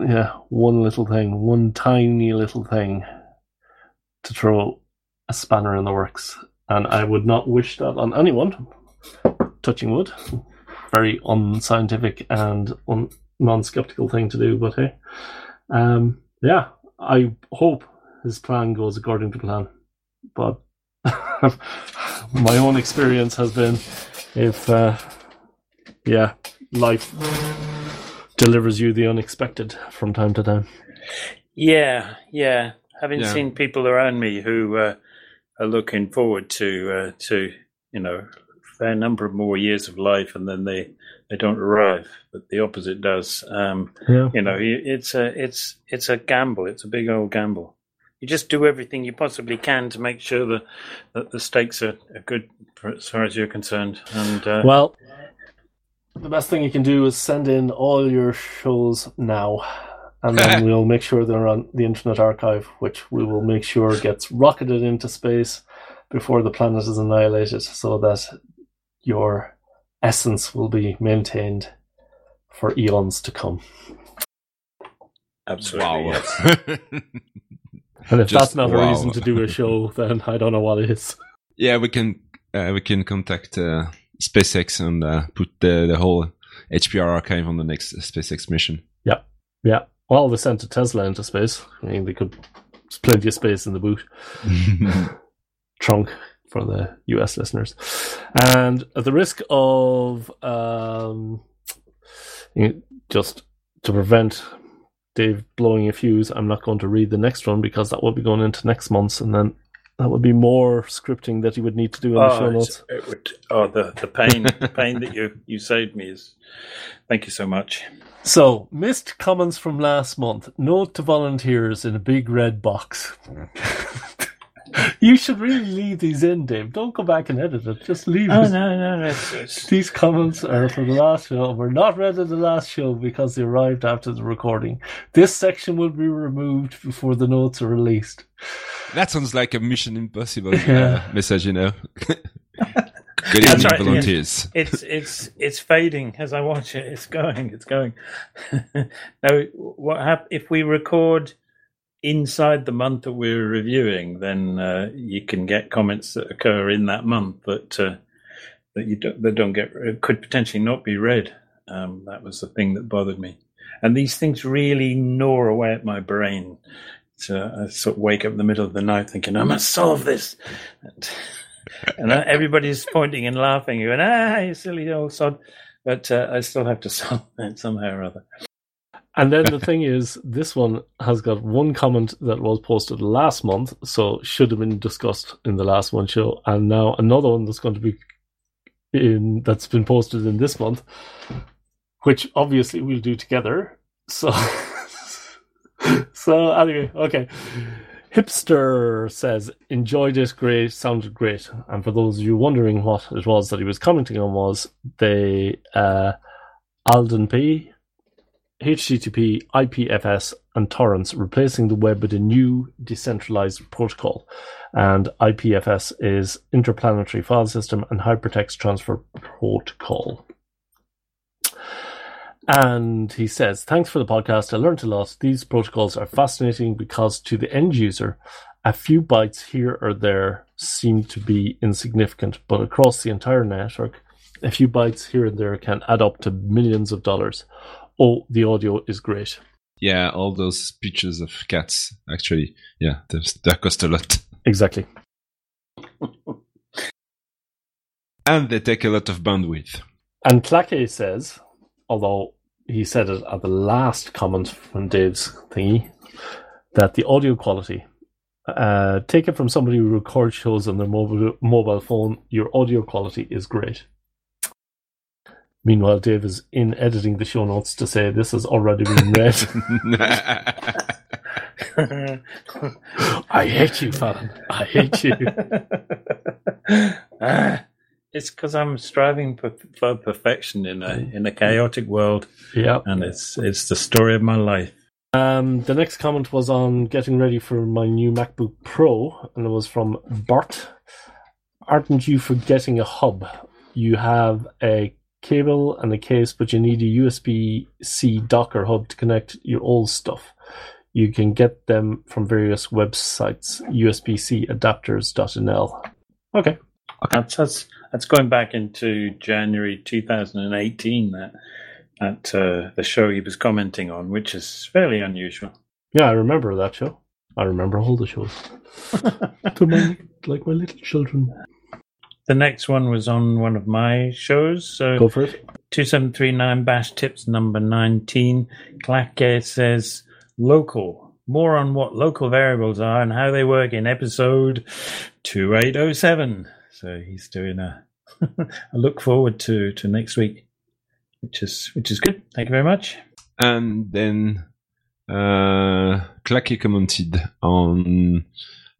yeah one little thing, one tiny little thing to throw a spanner in the works, and I would not wish that on anyone. Touching wood very unscientific and un- non-skeptical thing to do. But hey, um, yeah, I hope his plan goes according to plan. But [LAUGHS] my own experience has been, if uh, yeah, life delivers you the unexpected from time to time. Yeah, yeah. Having Yeah. seen people around me who uh, are looking forward to uh, to you know a fair number of more years of life, and then they they don't arrive, but the opposite does. Um, Yeah, you know, it's a it's it's a gamble. It's a big old gamble. You just do everything you possibly can to make sure that, that the stakes are, are good for, as far as you're concerned. And uh, Well, the best thing you can do is send in all your shows now, and then [LAUGHS] we'll make sure they're on the Internet Archive, which we will make sure gets rocketed into space before the planet is annihilated, so that your essence will be maintained for eons to come. absolutely, wow. yes. [LAUGHS] And if Just that's not a reason to do a show, [LAUGHS] then I don't know what is. yeah, we can uh, we can contact uh, SpaceX and uh, put the, the whole HPR archive on the next SpaceX mission. Yeah, yeah. Well, they sent a Tesla into space. I mean, they could. There's plenty of space in the boot. [LAUGHS] trunk for the US listeners. And at the risk of um, you know, just to prevent Dave blowing a fuse, I'm not going to read the next one because that will be going into next month's, and then that would be more scripting that you would need to do in the show Oh, notes. it would, oh, the the pain, the pain that you you saved me is. Thank you so much. So, missed comments from last month. Note to volunteers in a big red box. [LAUGHS] you should really leave these in, Dave. Don't go back and edit it. Just leave Oh it. no, no, no. It's, it's, These comments are for the last show. We're not read at the last show because they arrived after the recording. This section will be removed before the notes are released. that sounds like a Mission Impossible [LAUGHS] uh, message, you know. [LAUGHS] Good evening, right, volunteers. it's it's it's fading as I watch it. It's going. It's going. [LAUGHS] now, what hap- if we record inside the month that we're reviewing? Then uh, you can get comments that occur in that month that uh, that you don't, that don't get could potentially not be read. Um, that was the thing that bothered me. And these things really gnaw away at my brain. So I sort of wake up in the middle of the night thinking, I must solve this. And, and uh, everybody's pointing and laughing. You and ah, you silly old sod. But uh, I still have to [LAUGHS] solve it somehow or other. And then the thing is, this one has got one comment that was posted last month, so should have been discussed in the last one show, and now another one that's going to be in that's been posted in this month, which obviously we'll do together. So, [LAUGHS] so anyway, okay. Hipster says, enjoyed it, great, sounded great. And for those of you wondering what it was that he was commenting on was the uh, aldenp, HTTP, IPFS, and torrents, replacing the web with a new decentralized protocol. And IPFS is Interplanetary File System and Hypertext Transfer Protocol. And he says, Thanks for the podcast. I learned a lot. These protocols are fascinating because to the end user, a few bytes here or there seem to be insignificant, but across the entire network, a few bytes here and there can add up to millions of dollars. Oh, the audio is great. Yeah, all those pictures of cats, actually. Yeah, that cost a lot. Exactly. [LAUGHS] and they take a lot of bandwidth. And clacke says, although he said it at the last comment from Dave's thingy that the audio quality. Uh, take it from somebody who records shows on their mobile mobile phone. Your audio quality is great. Meanwhile, Dave is in editing the show notes to say this has already been [LAUGHS] read. [LAUGHS] [LAUGHS] I hate you, Fallon. I hate you. It's because I'm striving for, for, perfection in a in a chaotic world. Yeah, and it's it's the story of my life. Um, the next comment was on getting ready for my new MacBook Pro, and it was from Bart. Aren't you forgetting a hub? You have a cable and a case, but you need a USB C Docker hub to connect your old stuff. You can get them from various websites, USB C adapters.nl. Okay. That's, that's that's going back into January 2018. That at uh, the show he was commenting on, which is fairly unusual. Yeah, I remember that show. I remember all the shows. [LAUGHS] to my, like my little children. The next one was on one of my shows. So Go for it. 2739 Bash Tips number 19. clacke says local. More on what local variables are and how they work in episode 2807. So he's doing a. [LAUGHS] I look forward to to next week, which is which is good. Thank you very much. And then uh, clacke commented on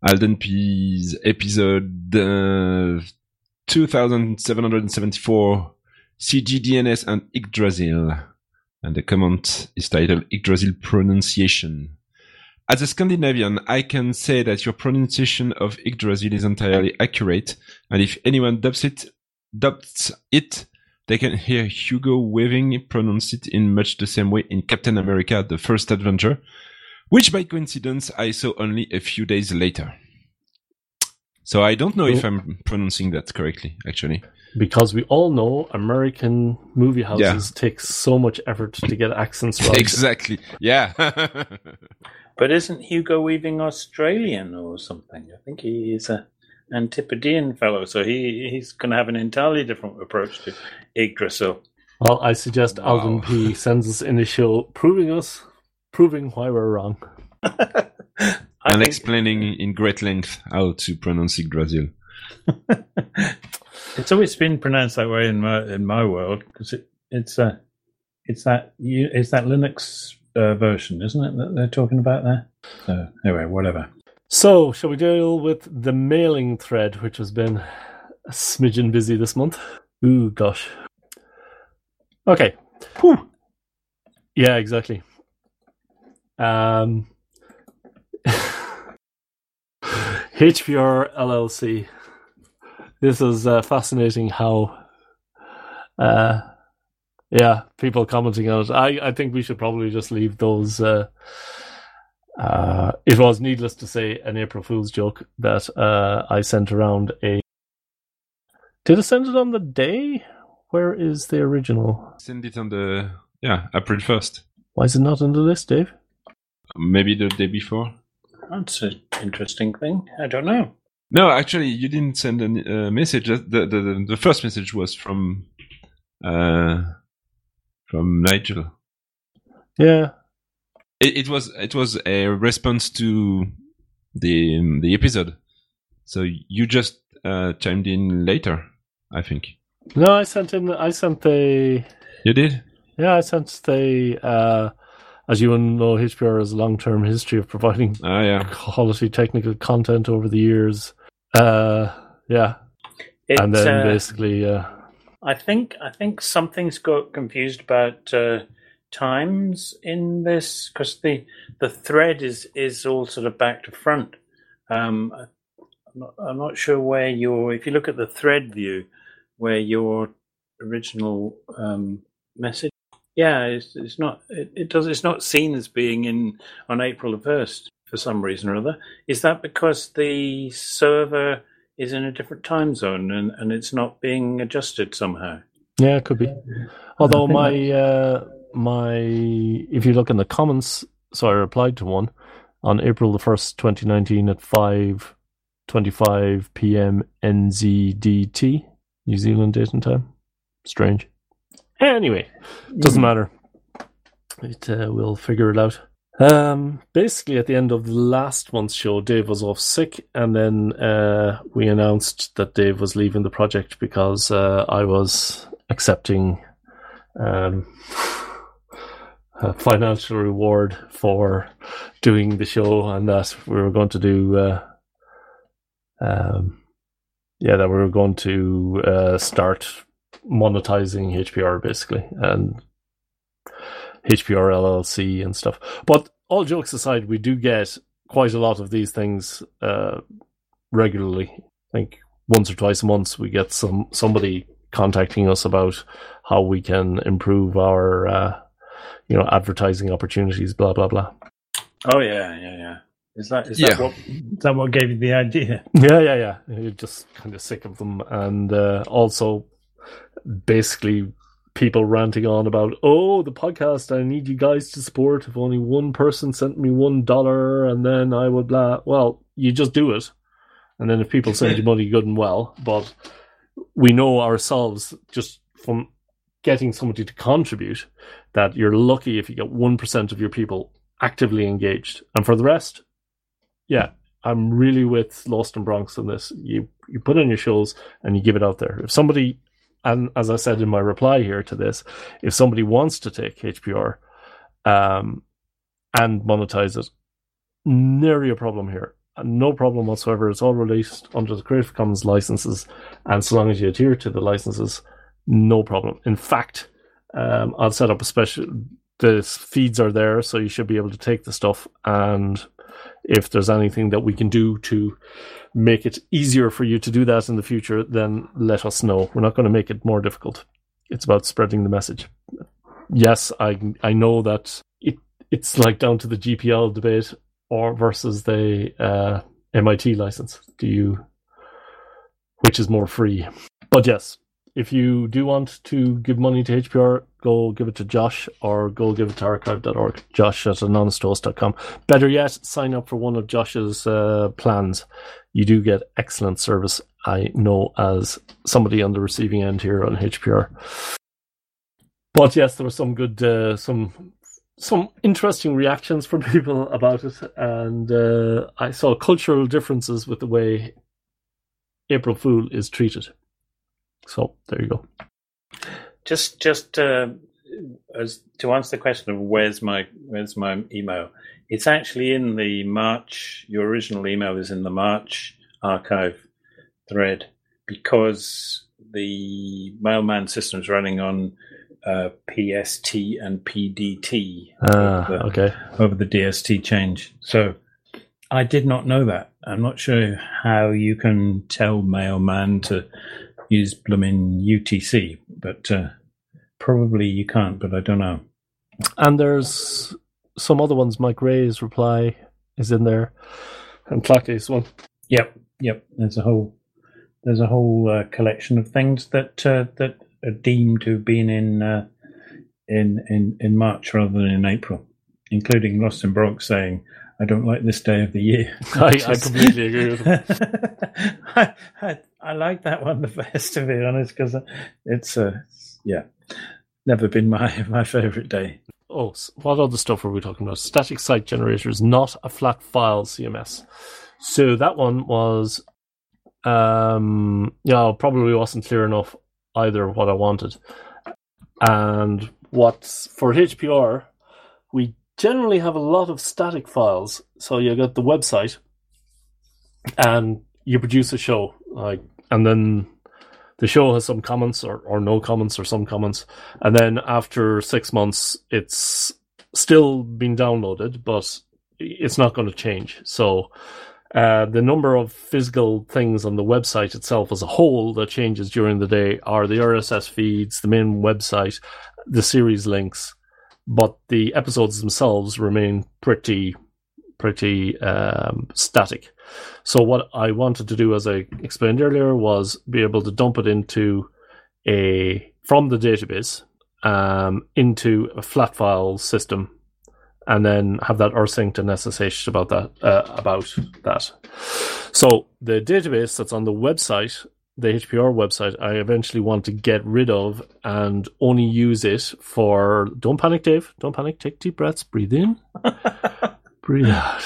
aldenp's episode uh, 2774 CJDNS and Yggdrasil. And the comment is titled Yggdrasil pronunciation. As a Scandinavian, I can say that your pronunciation of Yggdrasil is entirely accurate, and if anyone doubts it, doubts it, they can hear Hugo Weaving pronounce it in much the same way in Captain America: The First Adventure, which by coincidence I saw only a few days later. So I don't know if oh. I'm pronouncing that correctly, actually. Because we all know American movie houses yeah. take so much effort to get accents right. [LAUGHS] exactly. Yeah. [LAUGHS] but isn't Hugo Weaving Australian or something? I think he is a Antipodean fellow, so he he's going to have an entirely different approach to Yggdrasil. Well, I suggest wow. aldenp sends us in a show proving us, proving why we're wrong. [LAUGHS] and think... explaining in great length how to pronounce Yggdrasil. [LAUGHS] it's always been pronounced that way in my in my world because it, it's uh, it's that it's that Linux uh, version, isn't it, that they're talking about there? So anyway, whatever. So, shall we deal with the mailing thread, which has been a smidgen busy this month? Ooh, gosh. Okay. Whew. Yeah, exactly. Um, [LAUGHS] HPR LLC. This is uh, fascinating how, uh, yeah, people commenting on it. I, I think we should probably just leave those. Uh, uh, it was needless to say an April Fool's joke that uh, I sent around a. Did I send it on the day? Where is the original? Send it on the yeah April first. Why is it not on the list, Dave? Maybe the day before. That's an interesting thing. I don't know. No, actually, you didn't send a uh, message. The, the, the the first message was from uh, from Nigel. Yeah, it, it was it was a response to the the episode. So you just uh, chimed in later, I think. No, I sent in. I sent the. You did. yeah. I sent they, uh, as you know, HPR has a long-term history of providing Ah, yeah. quality technical content over the years. Uh, yeah, It's, and then uh, basically, uh, I think I think something's got confused about uh, times in this because the the thread is is all sort of back to front. Um, I'm, not, I'm not sure where your if you look at the thread view, where your original um, message. Yeah, it's, it's not. It, it does. It's not seen as being in on April the first for some reason or other. Is that because the server is in a different time zone and, and it's not being adjusted somehow? yeah, it could be. Although my uh, my, if you look in the comments, so I replied to one on April the first, twenty nineteen, at five twenty-five p.m. NZDT, New Zealand date and time. Strange. Anyway, doesn't matter. It uh, we'll figure it out. Um, basically, at the end of the last month's show, Dave was off sick, and then uh, we announced that Dave was leaving the project because uh, I was accepting um, [SIGHS] a financial reward for doing the show, and that we were going to do. Uh, um, yeah, that we were going to uh, start monetizing HPR basically, and HPR LLC and stuff. But all jokes aside, we do get quite a lot of these things uh, regularly. I think once or twice a month we get some somebody contacting us about how we can improve our uh, you know advertising opportunities. Blah blah blah. Oh yeah, yeah, yeah. Is that is Yeah. that what is that what gave you the idea? [LAUGHS] Yeah, yeah, yeah. You're just kind of sick of them, and uh, also basically people ranting on about, oh, the podcast. I need you guys to support. If only one person sent me one dollar, and then I would blah. Well, you just do it, and then if people send you money, good and well. But we know ourselves just from getting somebody to contribute that you're lucky if you get one percent of your people actively engaged, and for the rest, yeah, I'm really with lostnbronx on this. You you put on your shows and you give it out there. If somebody, and as I said in my reply here to this, if somebody wants to take HPR um, and monetize it, nary a problem here. No problem whatsoever. It's all released under the Creative Commons licenses, and so long as you adhere to the licenses, no problem. In fact, um, I'll set up a special. The feeds are there, so you should be able to take the stuff and if there's anything that we can do to make it easier for you to do that in the future, then let us know. We're not going to make it more difficult. It's about spreading the message. Yes, I I know that it it's like down to the GPL debate or versus the uh, MIT license. Do you which is more free? But yes, if you do want to give money to HPR, go give it to Josh or go give it to archive.org. Josh at anhonesthost.com. Better yet, sign up for one of Josh's uh, plans. You do get excellent service, I know, as somebody on the receiving end here on HPR. But yes, there were some good, uh, some some interesting reactions from [LAUGHS] people about it, and uh, I saw cultural differences with the way April Fool is treated. So there you go. Just just uh, as to answer the question of where's my where's my email, it's actually in the March. Your original email is in the March archive thread because the mailman system is running on uh, PST and PDT Ah, over, okay. over the DST change. So I did not know that. I'm not sure how you can tell mailman to use blooming UTC, but uh, probably you can't. But I don't know. And there's some other ones. Mike Ray's reply is in there, and Clacky's one. Yep, yep. There's a whole there's a whole uh, collection of things that uh, that are deemed to have been in uh, in in in March rather than in April, including lostnbronx saying. I don't like this day of the year. [LAUGHS] [LAUGHS] I, I completely agree with him. [LAUGHS] I, I, I like that one the best, to be honest, because it's uh, yeah, never been my my favorite day. Oh, what other stuff were we talking about? Static site generator is not a flat file CMS. So that one was, um, yeah, probably wasn't clear enough either what I wanted. And what's for HPR, we generally have a lot of static files. So you got the website, and you produce a show, like, and then the show has some comments or, or no comments or some comments, and then after six months, it's still been downloaded, but it's not going to change. So. Uh, the number of physical things on the website itself as a whole that changes during the day are the RSS feeds, the main website, the series links, but the episodes themselves remain pretty pretty um, static. So what I wanted to do, as I explained earlier, was be able to dump it into a from the database um, into a flat file system, and then have that rsync and SSH about that uh, about that. So the database that's on the website the HPR website, I eventually want to get rid of and only use it for. Don't panic, Dave. Don't panic. Take deep breaths. Breathe in. [LAUGHS] breathe out.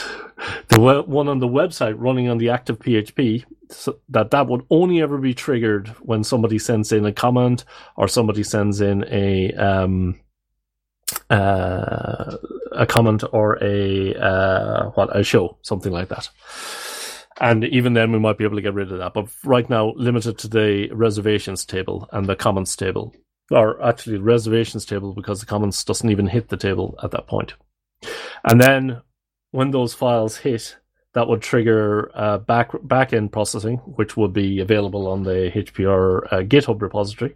The one on the website running on the active PHP, so that that would only ever be triggered when somebody sends in a comment or somebody sends in a um, uh, a comment or a uh, what a show, something like that. And even then, we might be able to get rid of that. But right now, limited to the reservations table and the comments table, or actually reservations table because the comments doesn't even hit the table at that point. And then when those files hit, that would trigger uh, back back end processing, which would be available on the HPR uh, GitHub repository.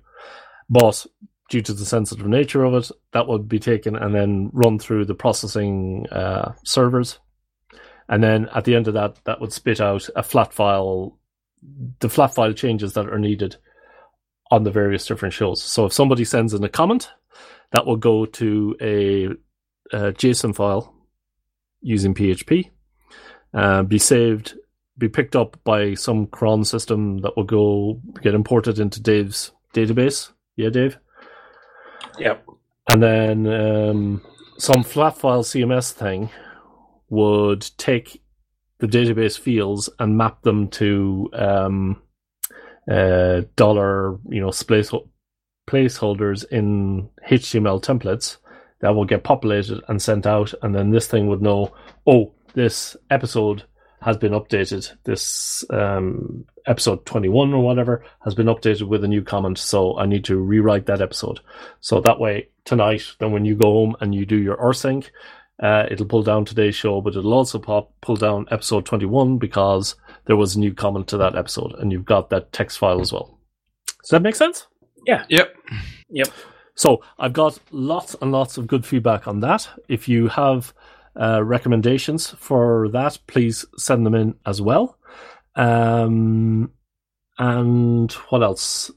But due to the sensitive nature of it, that would be taken and then run through the processing uh, servers and then at the end of that, that would spit out a flat file, the flat file changes that are needed on the various different shows. So if somebody sends in a comment, that will go to a, a JSON file using PHP, uh, be saved, be picked up by some cron system that will go get imported into Dave's database. Yeah, Dave. Yep. And then um, some flat file CMS thing would take the database fields and map them to um, uh, dollar, you know, place, placeholders in HTML templates that will get populated and sent out, and then this thing would know, oh, this episode has been updated. This um, episode 21 or whatever has been updated with a new comment. So I need to rewrite that episode. So that way, tonight, then when you go home and you do your rsync, uh, it'll pull down today's show, but it'll also pop pull down episode 21 because there was a new comment to that episode, and you've got that text file as well. Does that make sense? Yeah. Yep. Yep. So I've got lots and lots of good feedback on that. If you have uh, recommendations for that, please send them in as well. Um, and what else?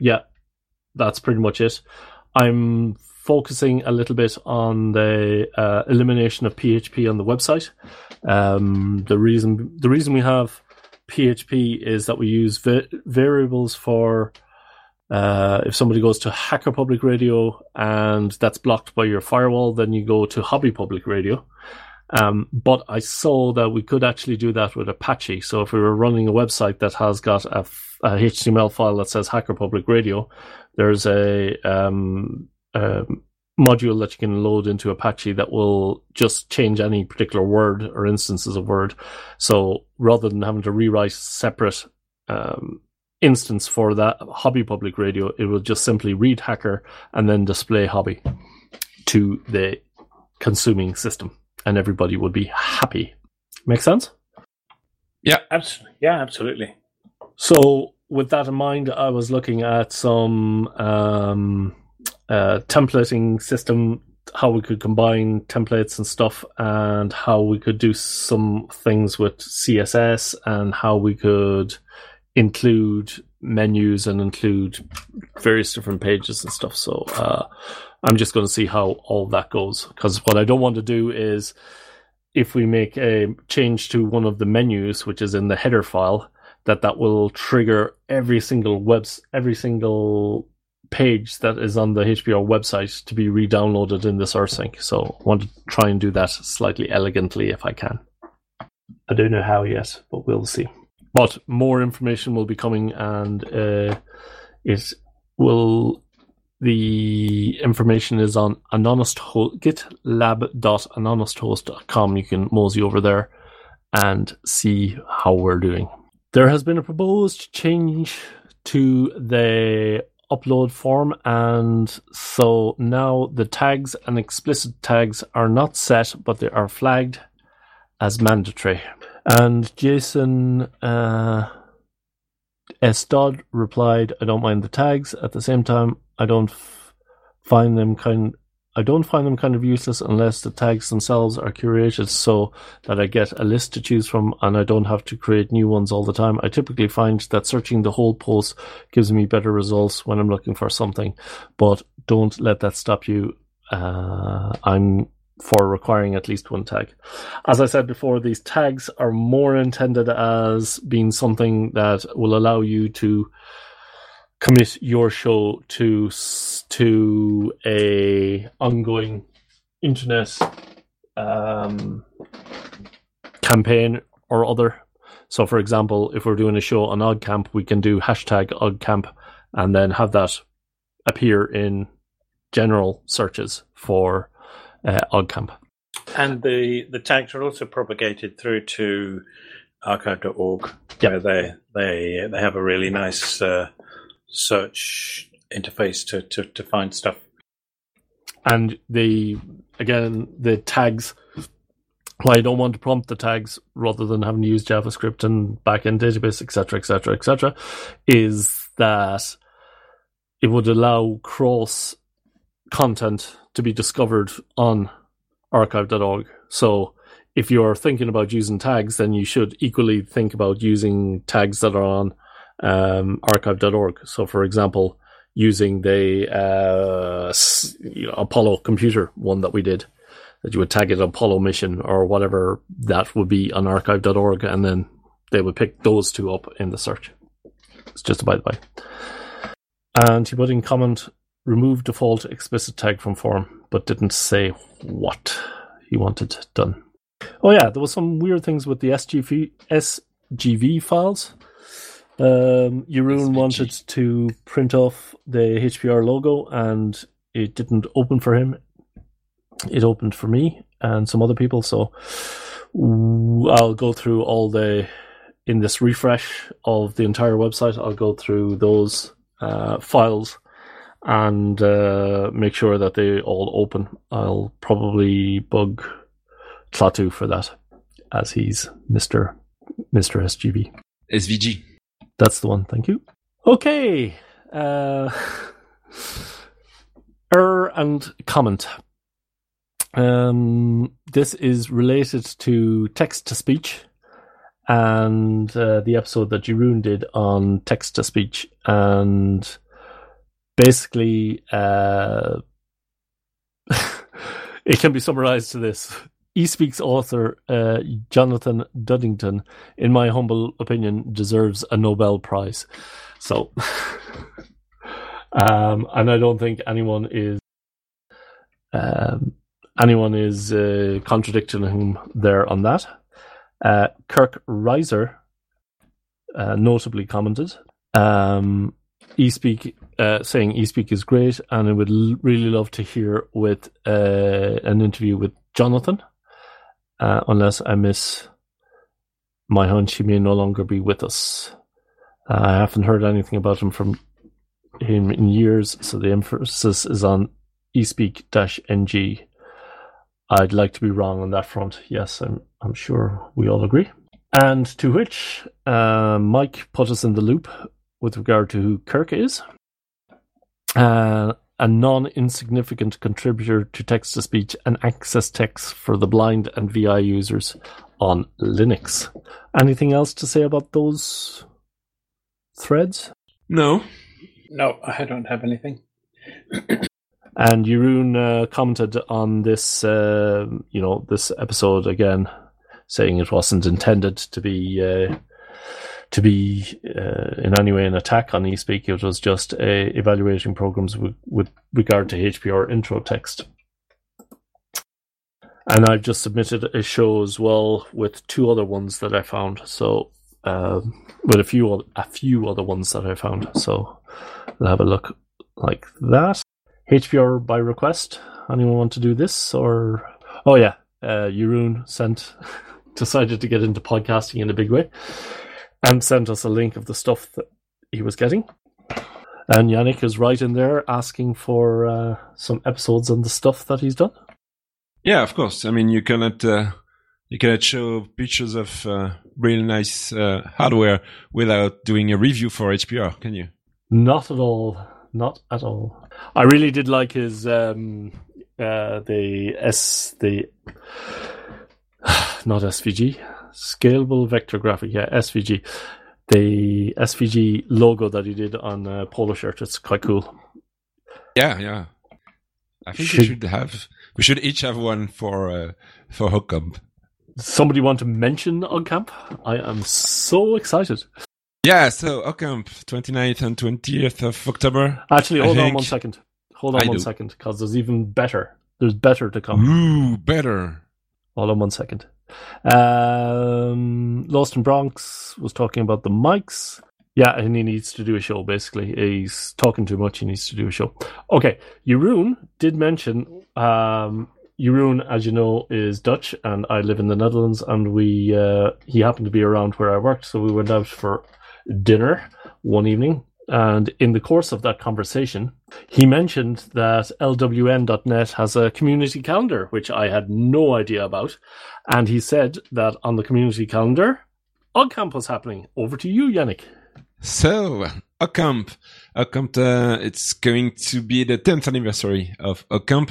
Yeah, that's pretty much it. I'm focusing a little bit on the uh, elimination of PHP on the website. Um, the reason the reason we have PHP is that we use va- variables for uh, if somebody goes to Hacker Public Radio and that's blocked by your firewall, then you go to Hobby Public Radio. Um, but I saw that we could actually do that with Apache. So if we were running a website that has got a, a HTML file that says Hacker Public Radio, there's a um, um, module that you can load into Apache that will just change any particular word or instances of word. So rather than having to rewrite separate um, instance for that hobby public radio, it will just simply read hacker and then display hobby to the consuming system, and everybody would be happy. Make sense? Yeah, absolutely. Yeah, absolutely. So, with that in mind, I was looking at some um, uh, templating system, how we could combine templates and stuff, and how we could do some things with CSS, and how we could include menus and include various different pages and stuff. So uh, I'm just going to see how all that goes because what I don't want to do is if we make a change to one of the menus, which is in the header file, that that will trigger every single webs every single page that is on the HPR website to be re-downloaded in this rsync. So I want to try and do that slightly elegantly if I can. I don't know how yet, but we'll see. But more information will be coming, and uh, it will the information is on anonymous gitlab.anhonesthost.com. You can mosey over there and see how we're doing. There has been a proposed change to the upload form, and so now the tags and explicit tags are not set, but they are flagged as mandatory. And Jason uh, S. Dodd replied, "I don't mind the tags. At the same time, I don't f- find them kind. I don't find them kind of useless unless the tags themselves are curated so that I get a list to choose from and I don't have to create new ones all the time. I typically find that searching the whole post gives me better results when I'm looking for something, but don't let that stop you. Uh, I'm for requiring at least one tag. As I said before, these tags are more intended as being something that will allow you to commit your show to to a ongoing internet um, campaign or other. So, for example, if we're doing a show on OggCamp, we can do hashtag OggCamp and then have that appear in general searches for uh, OggCamp. And the, the tags are also propagated through to archive.org, Yep. where they, they, they have a really nice uh, search interface to, to, to find stuff. and the again the tags why I don't want to prompt the tags rather than having to use JavaScript and backend database, etc., etc., etc., is that it would allow cross content to be discovered on archive.org. So if you're thinking about using tags, then you should equally think about using tags that are on um, archive.org. So, for example, using the uh, Apollo computer one that we did, that you would tag it Apollo mission or whatever that would be on archive.org, and then they would pick those two up in the search. It's just a by the by. And he put in comment, remove default explicit tag from form, but didn't say what he wanted done. Oh yeah, there was some weird things with the SGV, SGV files. Um, Jeroen SVG. wanted to print off the HPR logo, and it didn't open for him. It opened for me and some other people. So I'll go through all the in this refresh of the entire website. I'll go through those uh, files and uh, make sure that they all open. I'll probably bug klaatu for that, as he's Mister Mister SGB. SVG. That's the one. Thank you. Okay. Uh, [LAUGHS] error and comment. Um, this is related to text to speech and uh, the episode that Jeroen did on text to speech. And basically, uh, [LAUGHS] it can be summarized to this. eSpeak's author, uh, Jonathan Duddington, in my humble opinion, deserves a Nobel Prize. So, [LAUGHS] um, and I don't think anyone is um, anyone is uh, contradicting him there on that. Uh, Kirk Reiser uh, notably commented, um, eSpeak uh, saying eSpeak is great, and I would l- really love to hear with uh, an interview with Jonathan. Uh, unless I miss my hunch, he may no longer be with us. Uh, I haven't heard anything about him from him in years, so the emphasis is on eSpeak-ng. I'd like to be wrong on that front. Yes, I'm, I'm sure we all agree. And to which uh, Mike put us in the loop with regard to who Kirk is. Uh, a non insignificant contributor to text to speech and access text for the blind and VI users on Linux. Anything else to say about those threads? No. No, I don't have anything. [CLEARS THROAT] And Jeroen uh, commented on this, uh, you know, this episode again, saying it wasn't intended to be uh, to be uh, in any way an attack on eSpeak. It was just uh, evaluating programs with, with regard to HPR intro text. And I've just submitted a show as well with two other ones that I found. So um, with a few a few other ones that I found. So I'll have a look like that. HPR by request. Anyone want to do this? Or oh yeah, uh, sent [LAUGHS] decided to get into podcasting in a big way and sent us a link of the stuff that he was getting. And Yannick is right in there asking for uh, some episodes on the stuff that he's done. Yeah, of course. I mean, you cannot uh, you cannot show pictures of uh, really nice uh, hardware without doing a review for HPR, can you? Not at all. Not at all. I really did like his um, uh, the S the [SIGHS] not SVG scalable vector graphic. Yeah, SVG. The SVG logo that he did on a polo shirt. It's quite cool. Yeah, yeah. I think Should- we should have we should each have one for uh, for OggCamp. Somebody want to mention OggCamp? I am so excited. Yeah, so OggCamp, 29th and 20th of October. Actually, I hold on think- one second. Hold on I one do. second, because there's even better. There's better to come. Ooh, better. Hold on one second. Um, lostnbronx was talking about the mics. Yeah, and he needs to do a show, basically. He's talking too much. He needs to do a show. Okay, Jeroen did mention. Um, Jeroen, as you know, is Dutch, and I live in the Netherlands. And we uh, he happened to be around where I worked, so we went out for dinner one evening. And in the course of that conversation, he mentioned that LWN.net has a community calendar, which I had no idea about. And he said that on the community calendar, OggCamp was happening. Over to you, Yannick. So, OggCamp. OggCamp, uh, it's going to be the 10th anniversary of OggCamp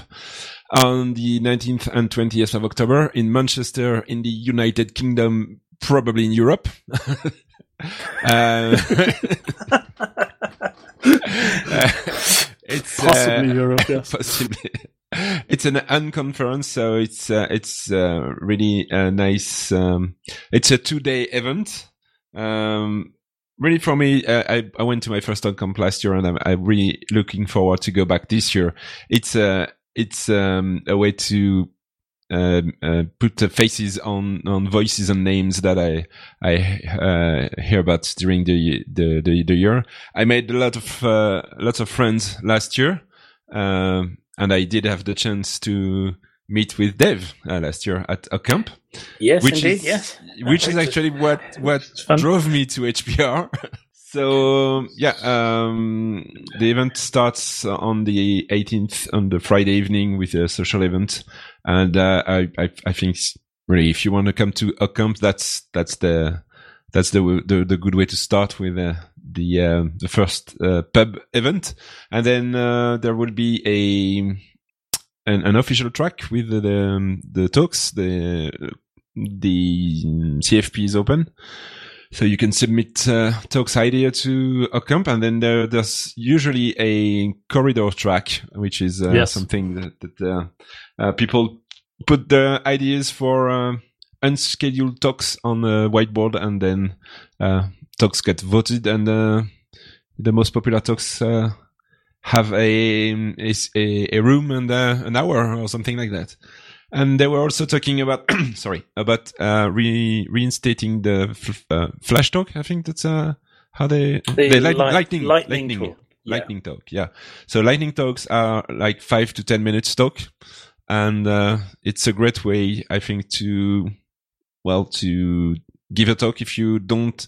on the 19th and 20th of October in Manchester, in the United Kingdom, probably in Europe. [LAUGHS] [LAUGHS] uh, it's Possibly uh, Europe, yes. [LAUGHS] possibly. It's an unconference, so it's uh, it's uh, really a nice. Um, it's a two-day event. Um, really, for me, uh, I I went to my first camp last year, and I'm, I'm really looking forward to go back this year. It's a it's um, a way to um, put the faces on on voices and names that I I uh, hear about during the, the the the year. I made a lot of uh, lots of friends last year, um, and I did have the chance to meet with Dave uh, last year at a camp, Yes, which indeed. is yes. which is actually what what drove me to HPR. [LAUGHS] So yeah, um, the event starts on the 18th on the Friday evening with a social event, and uh, I, I I think really if you want to come to a camp, that's that's the that's the the, the good way to start with uh, the uh, the first uh, pub event, and then uh, there will be a an, an official track with the the, the talks. The the CFP is open. So you can submit uh, talks idea to OggCamp, and then there, there's usually a corridor track, which is uh, Yes. something that, that uh, uh, people put their ideas for uh, unscheduled talks on a whiteboard, and then uh, talks get voted, and uh, the most popular talks uh, have a, a a room and uh, an hour or something like that. And they were also talking about, [CLEARS THROAT] sorry, about uh, re- reinstating the f- uh, flash talk. I think that's uh, how they The they light- light- lightning lightning lightning talk. Yeah. lightning talk. Yeah. So lightning talks are like five to ten minutes talk, and uh, it's a great way, I think, to well to give a talk if you don't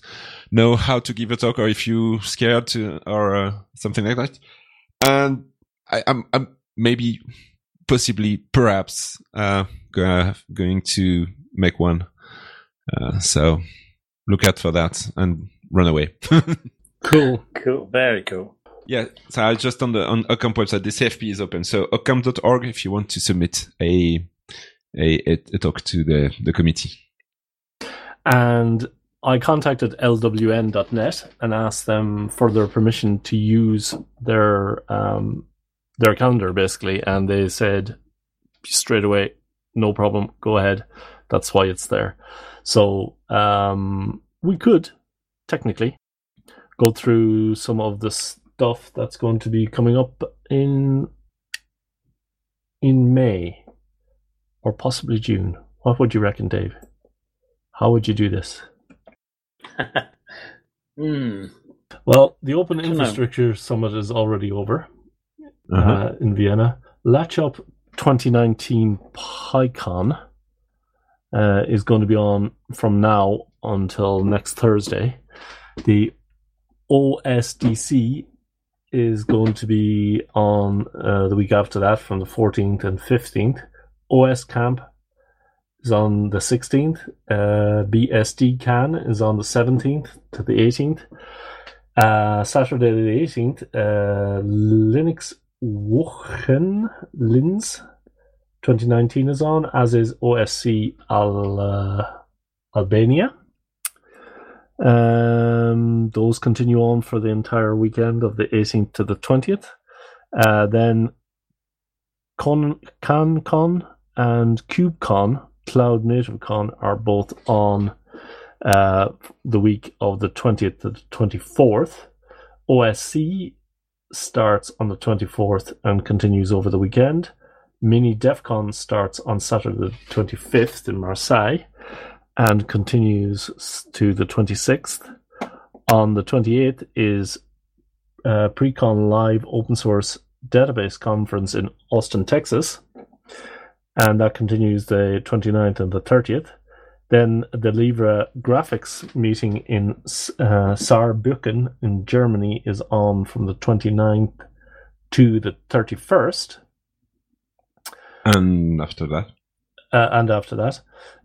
know how to give a talk or if you scared to or uh, something like that. And I, I'm, I'm maybe possibly perhaps uh, go, going to make one. Uh, so look out for that and run away. [LAUGHS] Cool. Cool. Very cool. yeah, so I just on the on OggCamp website, the CFP is open. So oggcamp.org if you want to submit a a, a, a talk to the, the committee. And I contacted LWN.net and asked them for their permission to use their um, their calendar, basically. And they said straight away, no problem, go ahead. That's why it's there. So um, we could technically go through some of the stuff that's going to be coming up in in May or possibly June. What would you reckon, Dave? How would you do this? [LAUGHS] Hmm. Well, the Open Infrastructure Summit is already over. Uh-huh. uh, in Vienna. Latch Up 2019 PyCon uh, is going to be on from now until next Thursday. The OSDC is going to be on uh, the week after that from the 14th and 15th. OS Camp is on the 16th. Uh, BSDCan is on the 17th to the 18th. Uh, Saturday the 18th, uh, Linux Wochen Linz 2019 is on, as is OSC Al, uh, Albania. Um, those continue on for the entire weekend of the 18th to the 20th. Uh, then Con, CanCon and KubeCon, Cloud Native Con, are both on uh, the week of the 20th to the 24th. OSC starts on the 24th and continues over the weekend. Mini DebConf starts on Saturday the 25th in Marseille and continues to the 26th. On the 28th is uh, Percona Live Open Source Database Conference in Austin, Texas, and that continues the 29th and the 30th. Then the Libre graphics meeting in uh, Saarbrücken in Germany is on from the 29th to the 31st. And after that? Uh, and after that,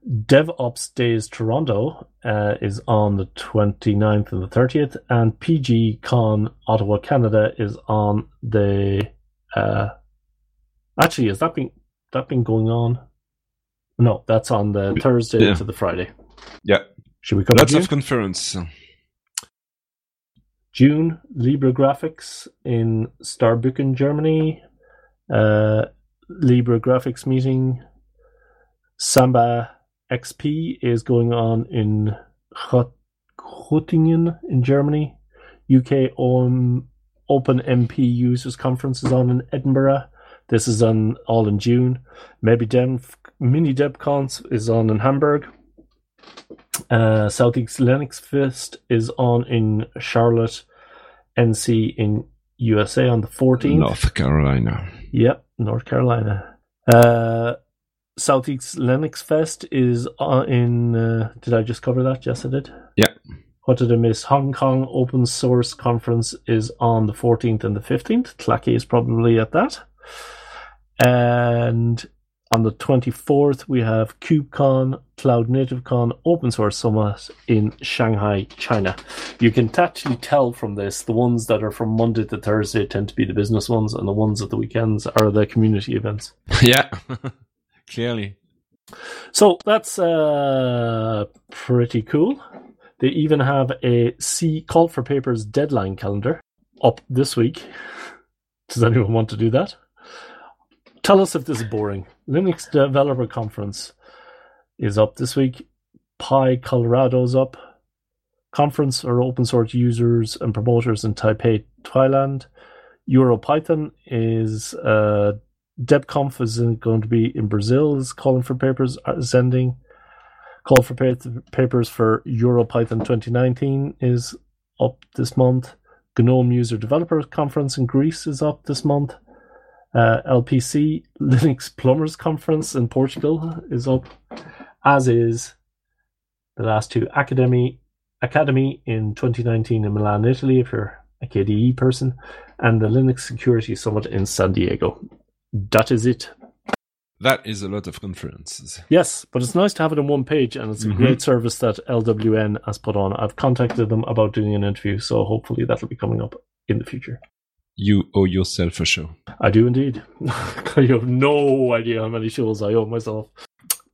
DevOps Days Toronto uh, is on the 29th and the 30th, and PG Con Ottawa, Canada is on the. Uh, actually, is that been that been going on? No, that's on the Thursday yeah. to the Friday. Yeah. Should we come? Lots of conference. June Libre Graphics in Saarbrücken, Germany. Uh, Libre Graphics meeting. Samba XP is going on in Göttingen in Germany. UK OM, Open MP Users Conference is on in Edinburgh. This is on all in June. Maybe Dem Mini DebCons is on in Hamburg. Uh, Southeast Linux Fest is on in Charlotte, NC in USA on the 14th. North Carolina. Yep, North Carolina. Uh, Southeast Linux Fest is uh, in. Uh, did I just cover that? Yes, I did. Yeah. What did I miss? Hong Kong Open Source Conference is on the 14th and the 15th. clacke is probably at that. And on the 24th, we have KubeCon, Cloud Native Con, Open Source Summit in Shanghai, China. You can actually tell from this the ones that are from Monday to Thursday tend to be the business ones, and the ones at the weekends are the community events. [LAUGHS] Yeah, [LAUGHS] clearly. So that's uh, pretty cool. They even have a C call for papers deadline calendar up this week. [LAUGHS] Does anyone want to do that? Tell us if this is boring. Linux Developer Conference is up this week. PyColorado's up. Conference for open source users and promoters in Taipei, Thailand. EuroPython is uh, DebConf is going to be in Brazil. Is calling for papers uh, sending. Call for papers for EuroPython 2019 is up this month. GNOME User Developer Conference in Greece is up this month. Uh, LPC Linux Plumbers Conference in Portugal is up, as is the last two Academy Akademy in 2019 in Milan, Italy, if you're a KDE person, and the Linux Security Summit in San Diego. That is it. That is a lot of conferences. Yes, but it's nice to have it on one page, and it's a mm-hmm. great service that LWN has put on. I've contacted them about doing an interview, so hopefully that'll be coming up in the future you owe yourself a show. I do indeed. [LAUGHS] you have no idea how many shows I owe myself.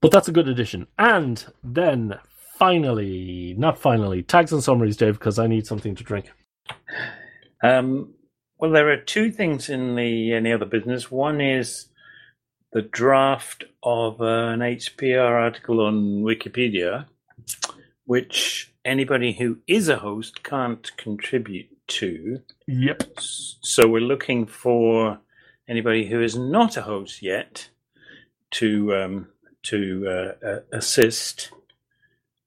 But that's a good addition. And then finally, not finally, tags and summaries, Dave, because I need something to drink. Um, well, there are two things in the any other business. One is the draft of an HPR article on Wikipedia, which anybody who is a host can't contribute to. Yep. So we're looking for anybody who is not a host yet to um, to uh, uh, assist,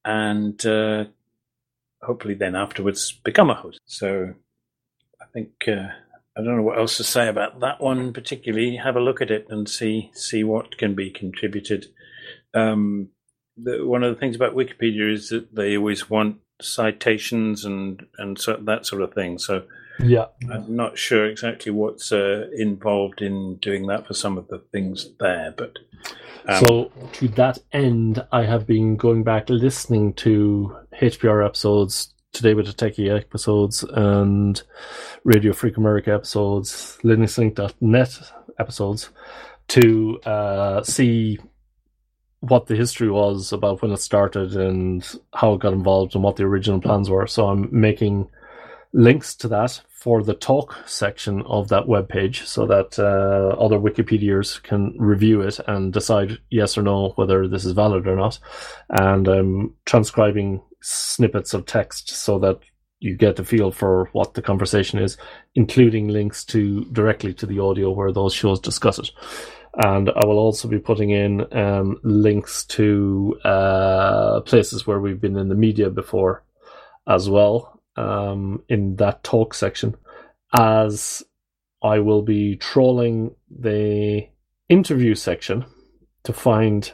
and uh, hopefully then afterwards become a host. So I think uh, I don't know what else to say about that one particularly. Have a look at it and see see what can be contributed. Um, the, one of the things about Wikipedia is that they always want citations and and so, that sort of thing. So Yeah. I'm not sure exactly what's uh, involved in doing that for some of the things there, but um, so to that end, I have been going back listening to HPR episodes, Today with the Techie episodes, and Radio Freak America episodes, LinuxLink.net episodes, to uh, see what the history was about when it started and how it got involved and what the original plans were. So I'm making links to that for the talk section of that webpage so that uh, other Wikipedians can review it and decide yes or no whether this is valid or not. And I'm transcribing snippets of text so that you get a feel for what the conversation is, including links to directly to the audio where those shows discuss it. And I will also be putting in um, links to uh, places where we've been in the media before as well um, in that talk section, as I will be trolling the interview section to find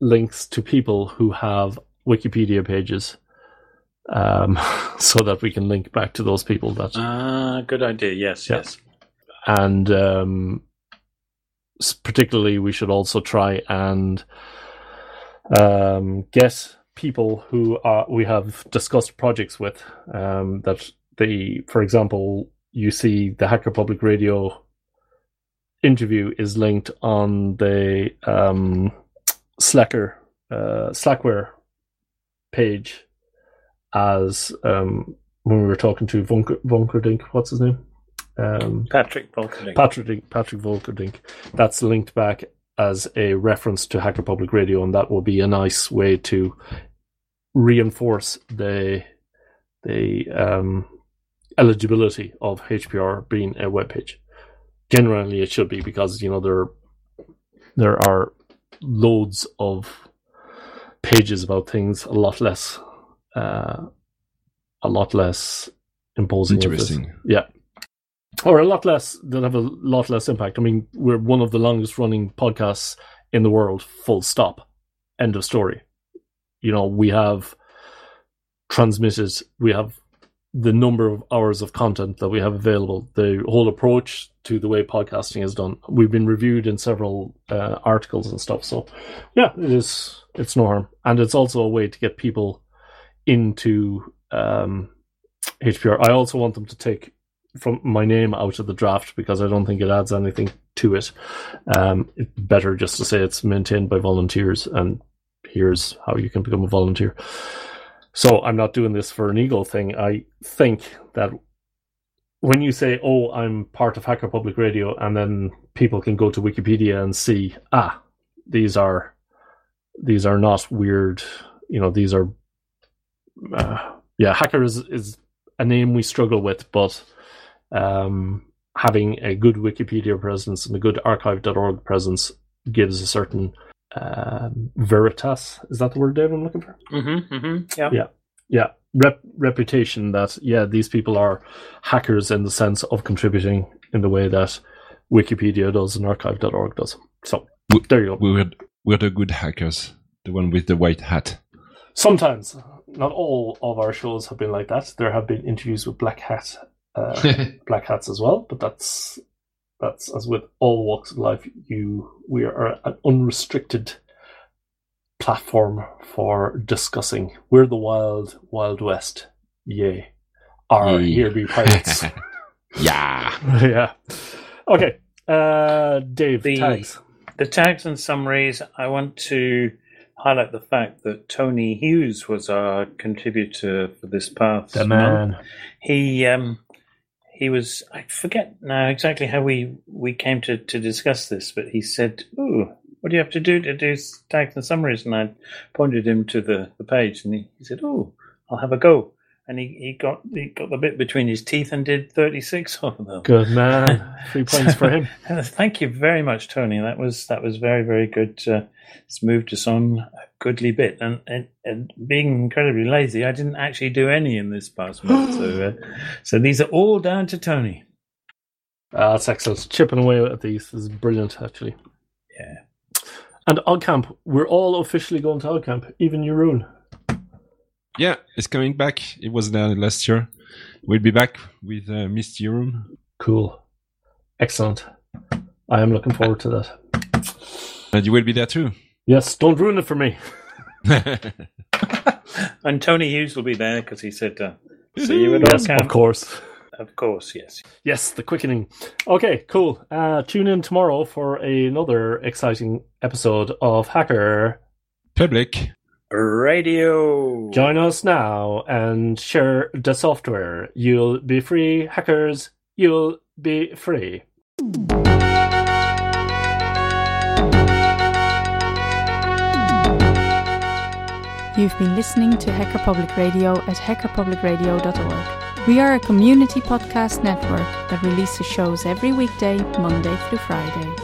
links to people who have Wikipedia pages, um, [LAUGHS] so that we can link back to those people that ah, good idea. Yes, Yeah. yes. and um, particularly we should also try and um, get people who are, we have discussed projects with um, that the for example you see the hacker public radio interview is linked on the um, slacker uh, slackware page as um, when we were talking to Vunker, Vunkerdink, what's his name um, Patrick Volkerding. Patrick Patrick Volkerdink. That's linked back as a reference to Hacker Public Radio, and that will be a nice way to reinforce the the um, eligibility of HPR being a web page. Generally, it should be because you know there there are loads of pages about things, a lot less, uh, a lot less imposing. Interesting. Yeah. Or a lot less that have a lot less impact. I mean, we're one of the longest running podcasts in the world, full stop. End of story. You know, we have transmitted, we have the number of hours of content that we have available, the whole approach to the way podcasting is done. We've been reviewed in several uh, articles and stuff. So, yeah, it is, it's no harm. And it's also a way to get people into um, HPR. I also want them to take from my name out of the draft because I don't think it adds anything to it. Um, it's better just to say it's maintained by volunteers, and here's how you can become a volunteer. So I'm not doing this for an ego thing. I think that when you say, "Oh, I'm part of Hacker Public Radio," and then people can go to Wikipedia and see, ah, these are these are not weird. You know, these are uh, yeah, hacker is is a name we struggle with, but um, having a good Wikipedia presence and a good archive.org presence gives a certain um, veritas. Is that the word, Dave? I'm looking for. Mm-hmm, mm-hmm. Yeah. Yeah. Yeah, rep- reputation that yeah, these people are hackers in the sense of contributing in the way that Wikipedia does and archive.org does. So W- there you go. We were we're the good hackers, the one with the white hat. Sometimes, not all of our shows have been like that. There have been interviews with black hat, uh, [LAUGHS] black hats as well. But that's that's as with all walks of life. You we are an unrestricted platform for discussing. We're the wild wild west. Yay! Our Yay. here be pirates. [LAUGHS] yeah. [LAUGHS] yeah. Okay. Uh, Dave The- tags. The tags and summaries, I want to highlight the fact that Tony Hughes was our contributor for this past The month. He um, he was I forget now exactly how we we came to, to discuss this, but he said, "Ooh, what do you have to do to do tags and summaries?" And I pointed him to the, the page, and he, he said, "Oh, I'll have a go." And he, he got he got the bit between his teeth and did thirty six of them. Good man. [LAUGHS] Three points for him. Thank you very much, Tony. That was that was very very good. Uh, it's moved us on a goodly bit, and, and and being incredibly lazy, I didn't actually do any in this past month. [GASPS] So uh, so these are all down to Tony. Uh, that's excellent. Chipping away at these is brilliant, actually. Yeah. And OggCamp, we're all officially going to OggCamp, even Jeroen. Yeah, it's coming back. It was there last year. We'll be back with uh, Misty Room. Cool. Excellent. I am looking forward to that. And you will be there too. Yes, don't ruin it for me. [LAUGHS] And Tony Hughes will be there because he said, uh, "See you at Yes, OggCamp." of course. Of course, yes. Yes, the quickening. Okay, cool. Uh, tune in tomorrow for another exciting episode of Hacker. Public. Radio. Join us now and share the software. You'll be free, hackers. You'll be free. You've been listening to Hacker Public Radio at hackerpublicradio.org. We are a community podcast network that releases shows every weekday, Monday through Friday.